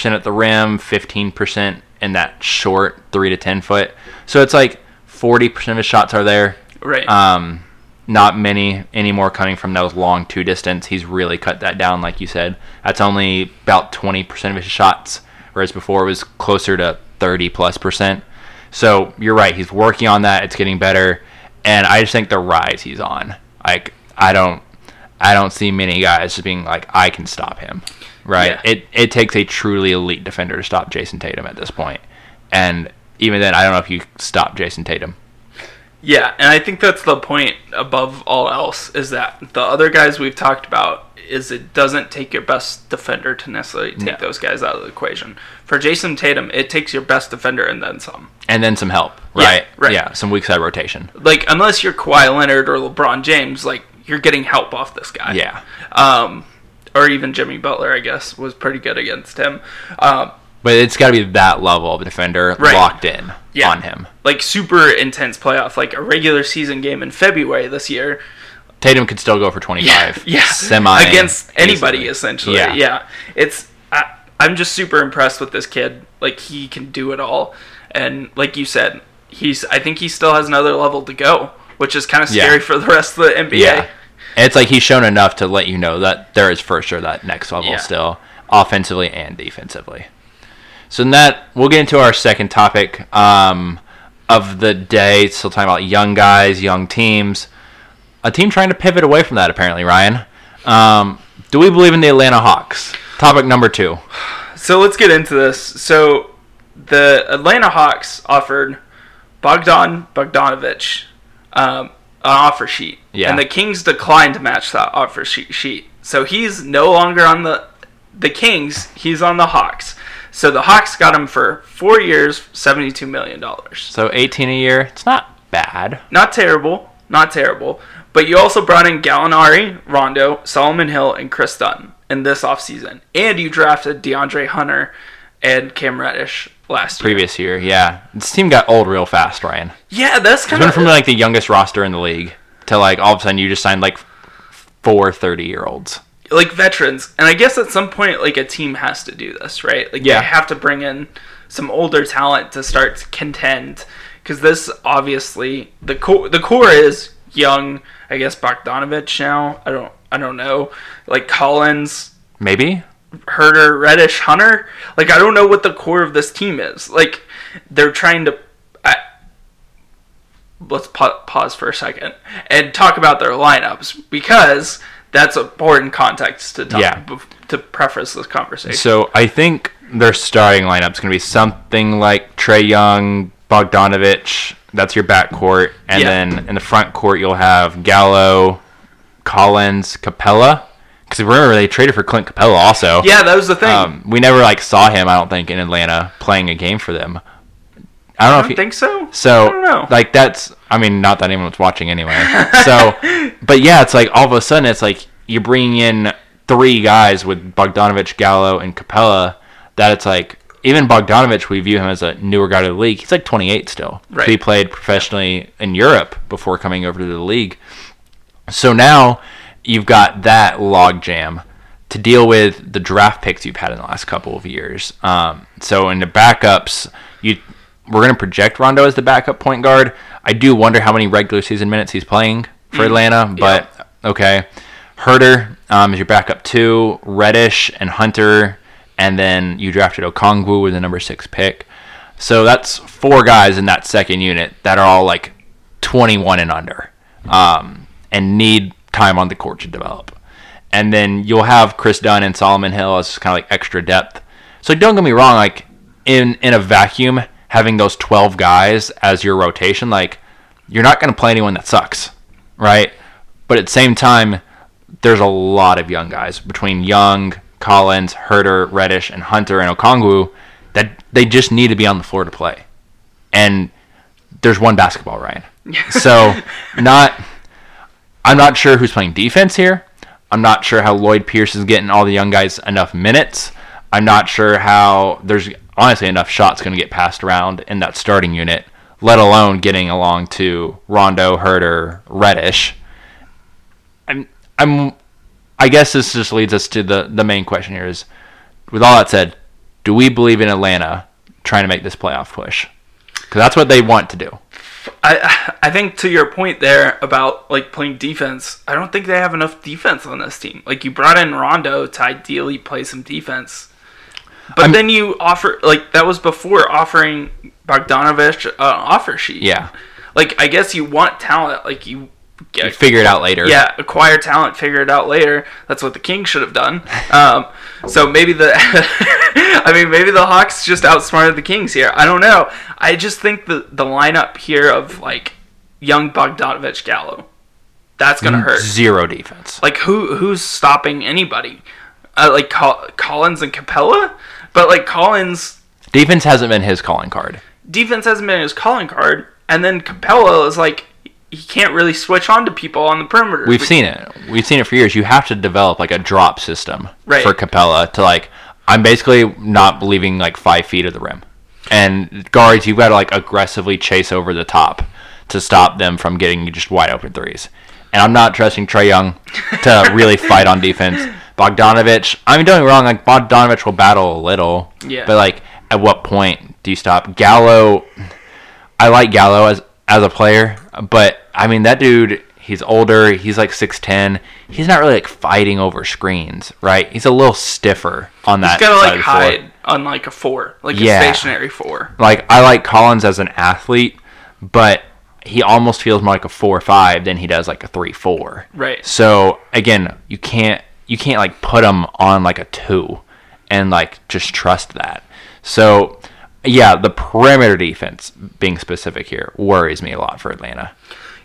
at the rim, 15% in that short 3 to 10 foot. So, it's like 40% of his shots are there. Right. Um, not many anymore coming from those long two distance. He's really cut that down, like you said. That's only about 20% of his shots, whereas before it was closer to 30 plus percent. So you're right. He's working on that. It's getting better, and I just think the rise he's on. Like I don't, I don't see many guys being like, I can stop him. Right. Yeah. It it takes a truly elite defender to stop Jayson Tatum at this point, and even then, I don't know if you stop Jayson Tatum. Yeah, and I think that's the point above all else is that the other guys we've talked about is it doesn't take your best defender to necessarily take No. those guys out of the equation. For Jason Tatum, it takes your best defender and then some. and then some help, Yeah, right? right. Yeah, some weak side rotation. Like unless you're Kawhi Leonard or LeBron James, like you're getting help off this guy. Yeah, Um, or even Jimmy Butler, I guess, was pretty good against him. Um, but it's got to be that level of a defender Right. locked in Yeah. on him. like super intense playoff, like a regular season game in February this year. Tatum could still go for twenty five. [laughs] yeah, semi against anybody easily. essentially. Yeah. Yeah, it's I, I'm just super impressed with this kid. Like he can do it all, and like you said, he's I think he still has another level to go, which is kind of Yeah. scary for the rest of the NBA. Yeah, it's like he's shown enough to let you know that there is for sure that next level Yeah. still, offensively and defensively. So in that we'll get into our second topic um, of the day. Still talking about young guys, young teams. A team trying to pivot away from that apparently, Ryan. Um, do we believe in the Atlanta Hawks? Topic number two. So let's get into this. So the Atlanta Hawks offered Bogdan Bogdanovich um, an offer sheet, Yeah. and the Kings declined to match that offer sheet. So he's no longer on the the Kings. He's on the Hawks. So the Hawks got him for four years, seventy-two million dollars. So 18 a year. It's not bad. Not terrible, not terrible. But you also brought in Gallinari, Rondo, Solomon Hill, and Kris Dunn in this offseason. And you drafted DeAndre Hunter and Cam Reddish last. Previous year, yeah. This team got old real fast, Ryan. Yeah, that's kind of from like the youngest roster in the league to like all of a sudden you just signed like four 30 year olds. like veterans. And I guess at some point, like a team has to do this, right? Like Yeah. they have to bring in some older talent to start to contend. Because this obviously the core the core is young. I guess Bogdanovich now. I don't I don't know. Like Collins, Maybe? Huerter, Reddish, Hunter. Like I don't know what the core of this team is. Like they're trying to. I, let's pa- pause for a second and talk about their lineups because that's important context to talk Yeah. to preface this conversation. So I think their starting lineup is going to be something like Trae Young, Bogdanovich. That's your backcourt. And Yeah. then in the front court, you'll have Gallo, Collins, Capela. Because remember, they traded for Clint Capela also. yeah, that was the thing. Um, we never like saw him. I don't think in Atlanta playing a game for them. I don't know I if don't he, think so. So I don't know. like that's I mean not that anyone was watching anyway. So [laughs] but yeah, it's like all of a sudden it's like you're bringing in three guys with Bogdanovich, Gallo, and Capela. That it's like even Bogdanovich, we view him as a newer guy to the league. He's like 28 still. Right. He played professionally in Europe before coming over to the league. So now you've got that logjam to deal with the draft picks you've had in the last couple of years. Um, so in the backups, you we're going to project Rondo as the backup point guard. I do wonder how many regular season minutes he's playing for Atlanta, but okay. Huerter um, is your backup two, Reddish and Hunter, and then you drafted Okongwu with the number six pick. So that's four guys in that second unit that are all like 21 and under um, and need time on the court to develop. And then you'll have Kris Dunn and Solomon Hill as kind of like extra depth. So don't get me wrong, like in in a vacuum, having those 12 guys as your rotation, like you're not going to play anyone that sucks, right? But at the same time, there's a lot of young guys between Young, Collins, Huerter, Reddish, and Hunter and Okongwu that they just need to be on the floor to play. And there's one basketball, Ryan. [laughs] so not I'm not sure who's playing defense here. I'm not sure how Lloyd Pierce is getting all the young guys enough minutes. I'm not sure how there's honestly enough shots going to get passed around in that starting unit, let alone getting along to Rondo, Huerter, Reddish. I'm I'm I guess this just leads us to the the main question here is with all that said, do we believe in Atlanta trying to make this playoff push? Cuz that's what they want to do. I I think to your point there about like playing defense, I don't think they have enough defense on this team. Like you brought in Rondo to ideally play some defense, but I'm- then you offer like that was before offering Bogdanovich an offer sheet. Yeah. Like I guess you want talent. Like you. You figure it out later. Yeah, acquire talent, figure it out later. That's what the Kings should have done. Um, so maybe the, [laughs] I mean, maybe the Hawks just outsmarted the Kings here. I don't know. I just think the the lineup here of like young Bogdanovich, Gallo, that's gonna hurt. Zero defense. Like who who's stopping anybody? Uh, like Col- Collins and Capela, but like Collins Defense hasn't been his calling card. defense hasn't been his calling card, and then Capela is like he can't really switch on to people on the perimeter. We've seen it. We've seen it for years. You have to develop like a drop system Right. for Capela to like. I'm basically not leaving like five feet of the rim, and guards you've got to like aggressively chase over the top to stop them from getting just wide open threes. And I'm not trusting Trae Young to [laughs] really fight on defense. Bogdanovich, I mean, don't get me wrong, like Bogdanovich will battle a little, Yeah. but like at what point do you stop? Gallo, I like Gallo as as a player, but I mean that dude. He's older. He's like six ten. He's not really like fighting over screens, right? He's a little stiffer on that. He's gotta like floor. hide on like a four, like Yeah. a stationary four. Like I like Collins as an athlete, but he almost feels more like a four five than he does like a three four. Right. So again, you can't you can't like put him on like a two and like just trust that. So yeah, the perimeter defense being specific here worries me a lot for Atlanta.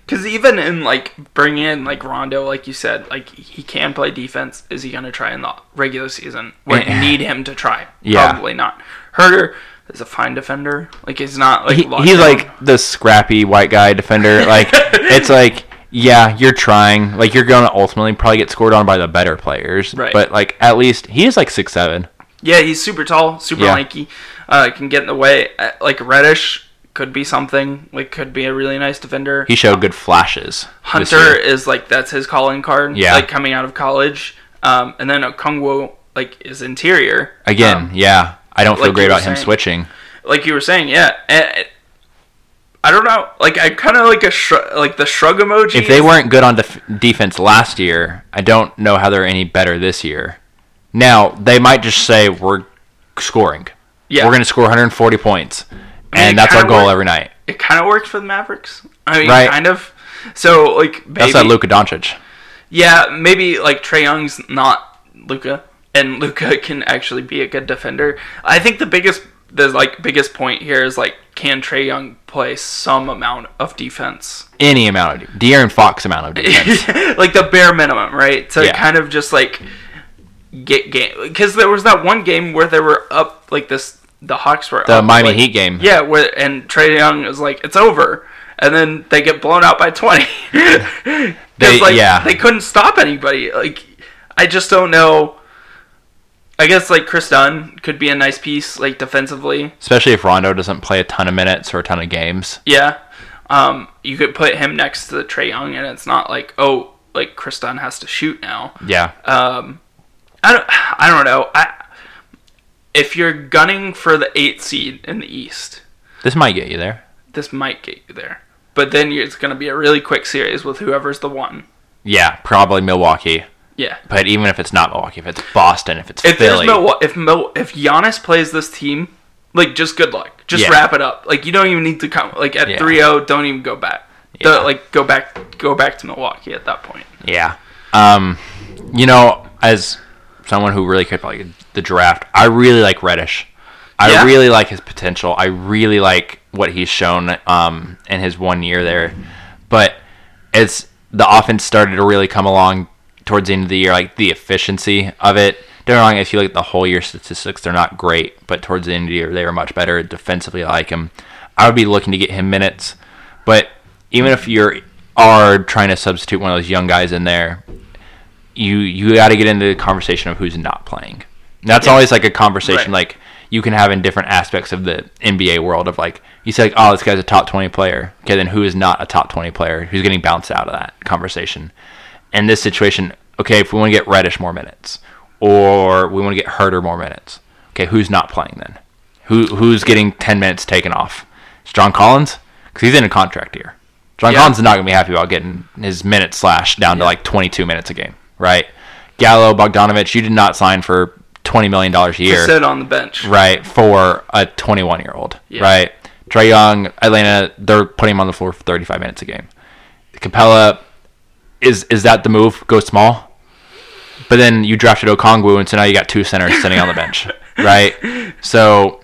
Because even in like bringing in like Rondo, like you said, like he can play defense. Is he gonna try in the regular season where you eh. need him to try? Yeah. Probably not. Huerter is a fine defender. Like he's not like He, he's down. like the scrappy white guy defender. Like [laughs] it's like yeah, you're trying. Like you're going to ultimately probably get scored on by the better players. Right. But like at least he is like six seven. Yeah, he's super tall, super Yeah. lanky. Uh, can get in the way. Uh, Like Reddish could be something. Like could be a really nice defender. He showed good flashes. Hunter is like that's his calling card. Yeah. Like coming out of college. Um, and then Okongwu like is interior again. Um, yeah, I don't feel like great about him switching. like you were saying, yeah. And, I don't know. Like I kind of like a shrug, like the shrug emoji. If they weren't good on def- defense last year, I don't know how they're any better this year. Now they might just say we're scoring. yeah, We're going to score 140 points, I mean, and that's our goal worked. every night. it kind of worked for the Mavericks. I mean, Right. kind of. So like maybe That's that Luka Doncic. yeah, maybe like Trae Young's not Luka, and [laughs] Luka can actually be a good defender. I think the biggest the like biggest point here is like can Trae Young play some amount of defense? Any amount of De'Aaron Fox amount of [laughs] defense. like the bare minimum, right? To Yeah. kind of just like get game because there was that one game where they were up like this. The Hawks were the up, Miami like- Heat game. Yeah, where and Trae Young is like it's over, and then they get blown out by twenty. [laughs] They- [laughs] they like, yeah. they couldn't stop anybody. Like I just don't know. I guess like Kris Dunn could be a nice piece like defensively. Especially if Rondo doesn't play a ton of minutes or a ton of games. Yeah. Um, you could put him next to Trae Young, and it's not like oh, like Kris Dunn has to shoot now. Yeah. Um, I don't, I don't know. I, if you're gunning for the eight seed in the East, This might get you there. This might get you there. But then it's going to be a really quick series with whoever's the one. Yeah, probably Milwaukee. Yeah. But even if it's not Milwaukee, if it's Boston, if it's If Philly, Mil- if Mil- if Giannis plays this team, like just good luck. Just Yeah. wrap it up. Like you don't even need to come like at Yeah. 3-0, don't even go back. Yeah. The- like go back go back to Milwaukee at that point. Yeah. Um, you know, as someone who really cared about like, the draft, I really like Reddish. I Yeah. really like his potential. I really like what he's shown um, in his one year there. But it's the offense started to really come along towards the end of the year, like the efficiency of it. Don't wrong, if you look at the whole year statistics, they're not great, but towards the end of the year, they were much better defensively. I like him. I would be looking to get him minutes, but even if you're are trying to substitute one of those young guys in there, you you got to get into the conversation of who's not playing. That's Yeah. always like a conversation Right. like you can have in different aspects of the NBA world of like you say like oh this guy's a top 20 player. Okay, then who is not a top 20 player? Who's getting bounced out of that conversation? In this situation, okay, if we want to get Reddish more minutes or we want to get Huerter more minutes. Okay, who's not playing then? Who who's getting 10 minutes taken off? It's John Collins cuz he's in a contract here. John Yeah. Collins is not going to be happy about getting his minutes slashed down to like 22 minutes a game, right? Gallo, Bogdanovich, you did not sign for 20 million dollars a To year, sit on the bench. right? For a 21 year old, Yeah. right? Trae Young, Atlanta, they're putting him on the floor for 35 minutes a game. Capela, is is that the move? Go small, but then you drafted Okongwu, and so now you got two centers sitting on the bench, [laughs] right? So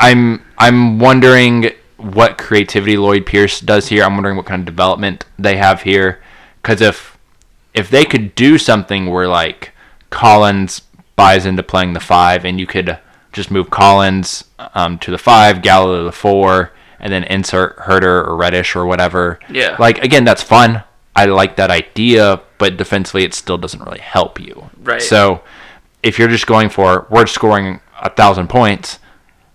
I'm I'm wondering what creativity Lloyd Pierce does here. I'm wondering what kind of development they have here, because if if they could do something where like Collins buys into playing the five, and you could just move Collins um, to the five, Gallo to the four, and then insert Huerter or Reddish or whatever. Yeah. Like again, that's fun. I like that idea, but defensively, it still doesn't really help you. Right. So if you're just going for we're scoring a thousand points,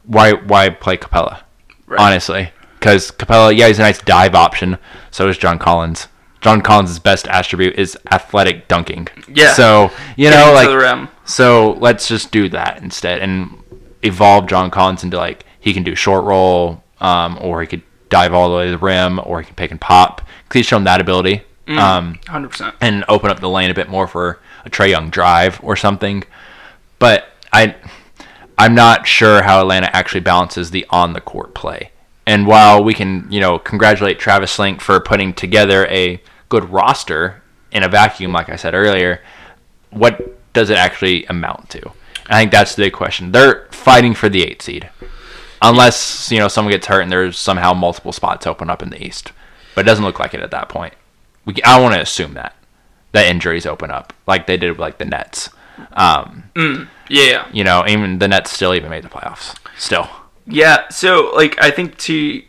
why why play Capela? Right. Honestly, because Capela, yeah, he's a nice dive option. So is John Collins. John Collins' best attribute is athletic dunking. Yeah. So you know, like so let's just do that instead and evolve John Collins into like he can do short roll, um, or he could dive all the way to the rim, or he can pick and pop. 'Cause he's shown that ability. Mm. Um, 100%. and open up the lane a bit more for a Trae Young drive or something. But I, I'm not sure how Atlanta actually balances the on the court play. And while we can, you know, congratulate Travis Schlenk for putting together a good roster in a vacuum, like I said earlier, what does it actually amount to? I think that's the big question. They're fighting for the eight seed, unless you know someone gets hurt and there's somehow multiple spots open up in the East. But it doesn't look like it at that point. We, I want to assume that that injuries open up like they did with like the Nets. Um, Yeah. you know, even the Nets still even made the playoffs. Still, Yeah, so like I think to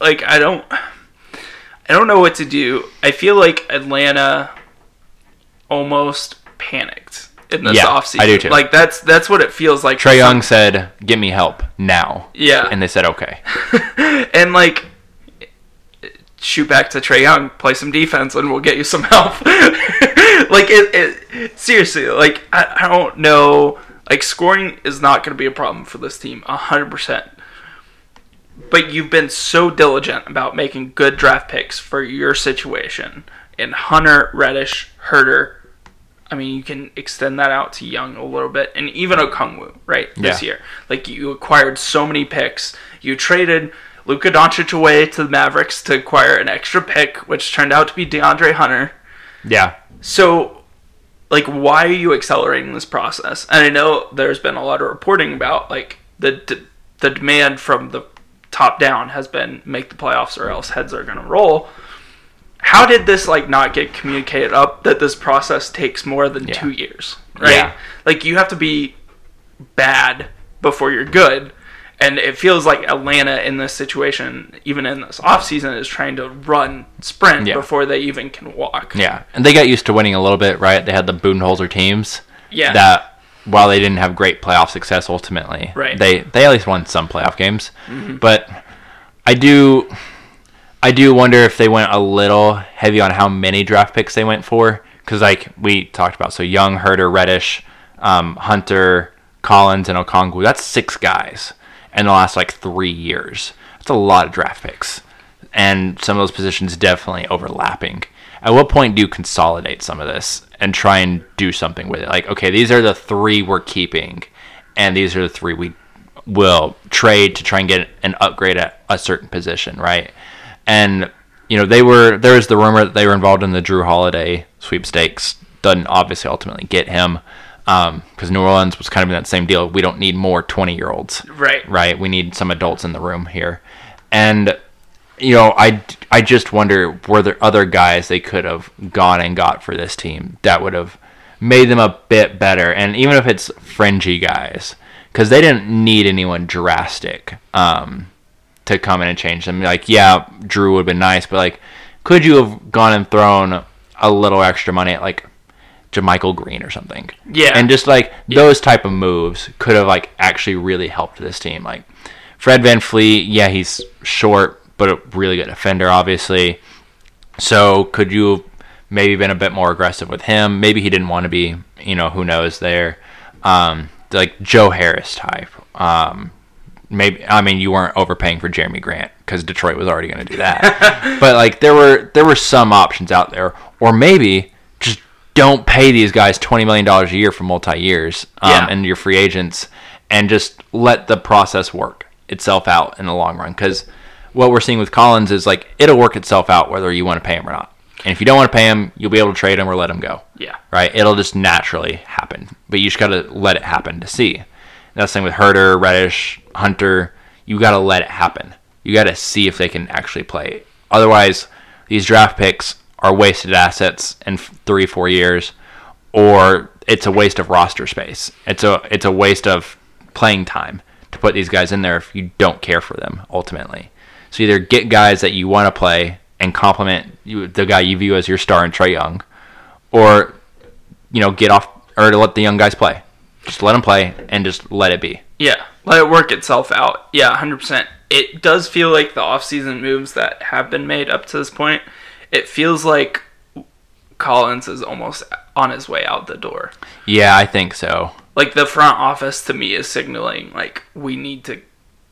like I don't I don't know what to do. I feel like Atlanta almost panicked in this Yeah, offseason. I do too. Like that's that's what it feels like. Trae Young said, "Get me help now." Yeah. and they said, "Okay." [laughs] and like shoot back to Trae Young, play some defense, and we'll get you some help. [laughs] like it, it, seriously, like I, I don't know. Like scoring is not going to be a problem for this team, hundred percent. But you've been so diligent about making good draft picks for your situation, and Hunter, Reddish, Huerter. I mean, you can extend that out to Young a little bit, and even Okongwu, right? This Yeah. year, like you acquired so many picks. You traded Luka Doncic away to the Mavericks to acquire an extra pick, which turned out to be DeAndre Hunter. Yeah, So, like, why are you accelerating this process? And I know there's been a lot of reporting about like the d- the demand from the top down has been make the playoffs or else heads are gonna roll. How did this like not get communicated up that this process takes more than Yeah. two years? Right? Yeah. Like you have to be bad before you're good. And it feels like Atlanta in this situation, even in this offseason, is trying to run sprint Yeah. before they even can walk. yeah, and they got used to winning a little bit, right? They had the Budenholzer teams. Yeah. that while they didn't have great playoff success ultimately, Right. Mm-hmm. they they at least won some playoff games. But I do I do wonder if they went a little heavy on how many draft picks they went for because like we talked about, so Young, Huerter, Reddish, um, Hunter, Collins, and Okongwu. That's six guys, in the last like three years. That's a lot of draft picks, and some of those positions definitely overlapping. At what point do you consolidate some of this and try and do something with it? Like, okay, these are the three we're keeping, and these are the three we will trade to try and get an upgrade at a certain position, right? And you know, they were there was the rumor that they were involved in the Jrue Holiday sweepstakes. Doesn't obviously ultimately get him because um, New Orleans was kind of in that same deal. We don't need more twenty year olds, Right. right? We need some adults in the room here, and you know, I I just wonder were there other guys they could have gone and got for this team that would have made them a bit better, and even if it's fringy guys, because they didn't need anyone drastic um, to come in and change them. Like, yeah, Jrue would have been nice, but like, could you have gone and thrown a little extra money at like JaMychal Green or something? Yeah. and just like those type of moves could have like actually really helped this team. Like Fred VanVleet, yeah, he's short, but a really good defender, obviously. So could you have maybe been a bit more aggressive with him? Maybe he didn't want to be, you know, who knows there. Um, like Joe Harris type. Um, maybe I mean you weren't overpaying for Jerami Grant because Detroit was already going to do that. [laughs] but like there were there were some options out there, or maybe just don't pay these guys twenty million dollars a year for multi years, um, Yeah. and your free agents, and just let the process work itself out in the long run. Because what we're seeing with Collins is like it'll work itself out whether you want to pay him or not. And if you don't want to pay him, you'll be able to trade him or let him go Yeah. right? It'll just naturally happen, but you just gotta let it happen to see. That's the same with Huerter, Reddish, Hunter. You gotta let it happen. You gotta see if they can actually play. Otherwise, these draft picks are wasted assets in three, four years, or it's a waste of roster space. It's a it's a waste of playing time to put these guys in there if you don't care for them ultimately. So either get guys that you want to play and complement you, the guy you view as your star in Trae Young, or you know get off or to let the young guys play. Just let them play and just let it be. Yeah, let it work itself out. Yeah, 100%. It does feel like the offseason moves that have been made up to this point, it feels like Collins is almost on his way out the door. Yeah, I think so. Like the front office to me is signaling like we need to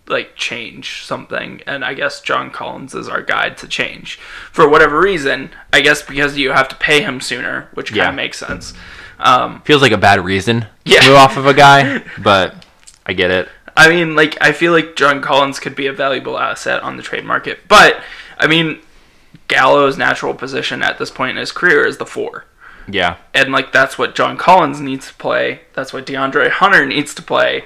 like change something and I guess John Collins is our guide to change. For whatever reason, I guess because you have to pay him sooner, which kind of Yeah. makes sense. Um Feels like a bad reason Yeah. to move off of a guy, [laughs] but I get it. I mean, like, I feel like John Collins could be a valuable asset on the trade market. But, I mean, Gallo's natural position at this point in his career is the four. Yeah, And, like, that's what John Collins needs to play. That's what DeAndre Hunter needs to play.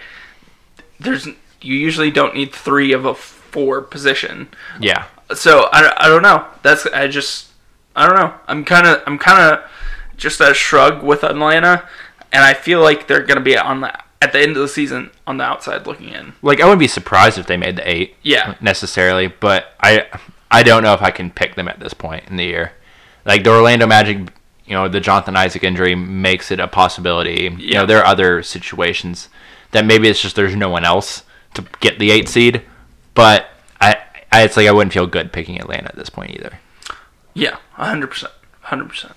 There's, you usually don't need three of a four position. yeah, So, I, I don't know. That's, I just, I don't know. I'm kind of, I'm kind of just a shrug with Atlanta. And I feel like they're going to be on the, at the end of the season on the outside looking in. like I wouldn't be surprised if they made the eight. Yeah. necessarily, but I I don't know if I can pick them at this point in the year. Like the Orlando Magic, you know, the Jonathan Isaac injury makes it a possibility. You Yeah. know, there are other situations that maybe it's just there's no one else to get the eight seed, but I, I it's like I wouldn't feel good picking Atlanta at this point either. Yeah, 100%. 100%.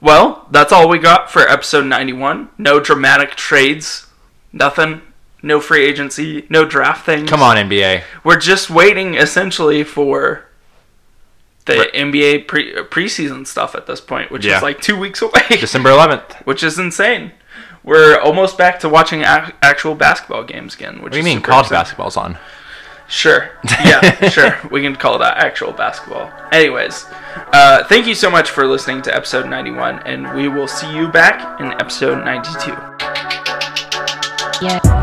Well, that's all we got for episode 91. No dramatic trades, nothing. No free agency, no draft things. Come on, NBA. We're just waiting essentially for the Right. NBA pre- uh, preseason stuff at this point, which Yeah. is like two weeks away, December 11th. [laughs] which is insane. We're almost back to watching ac- actual basketball games again. Which What do you is mean super college exciting. basketball's on? Sure. Yeah, [laughs] sure. We can call that actual basketball. Anyways, uh, thank you so much for listening to episode 91, and we will see you back in episode 92. Yeah.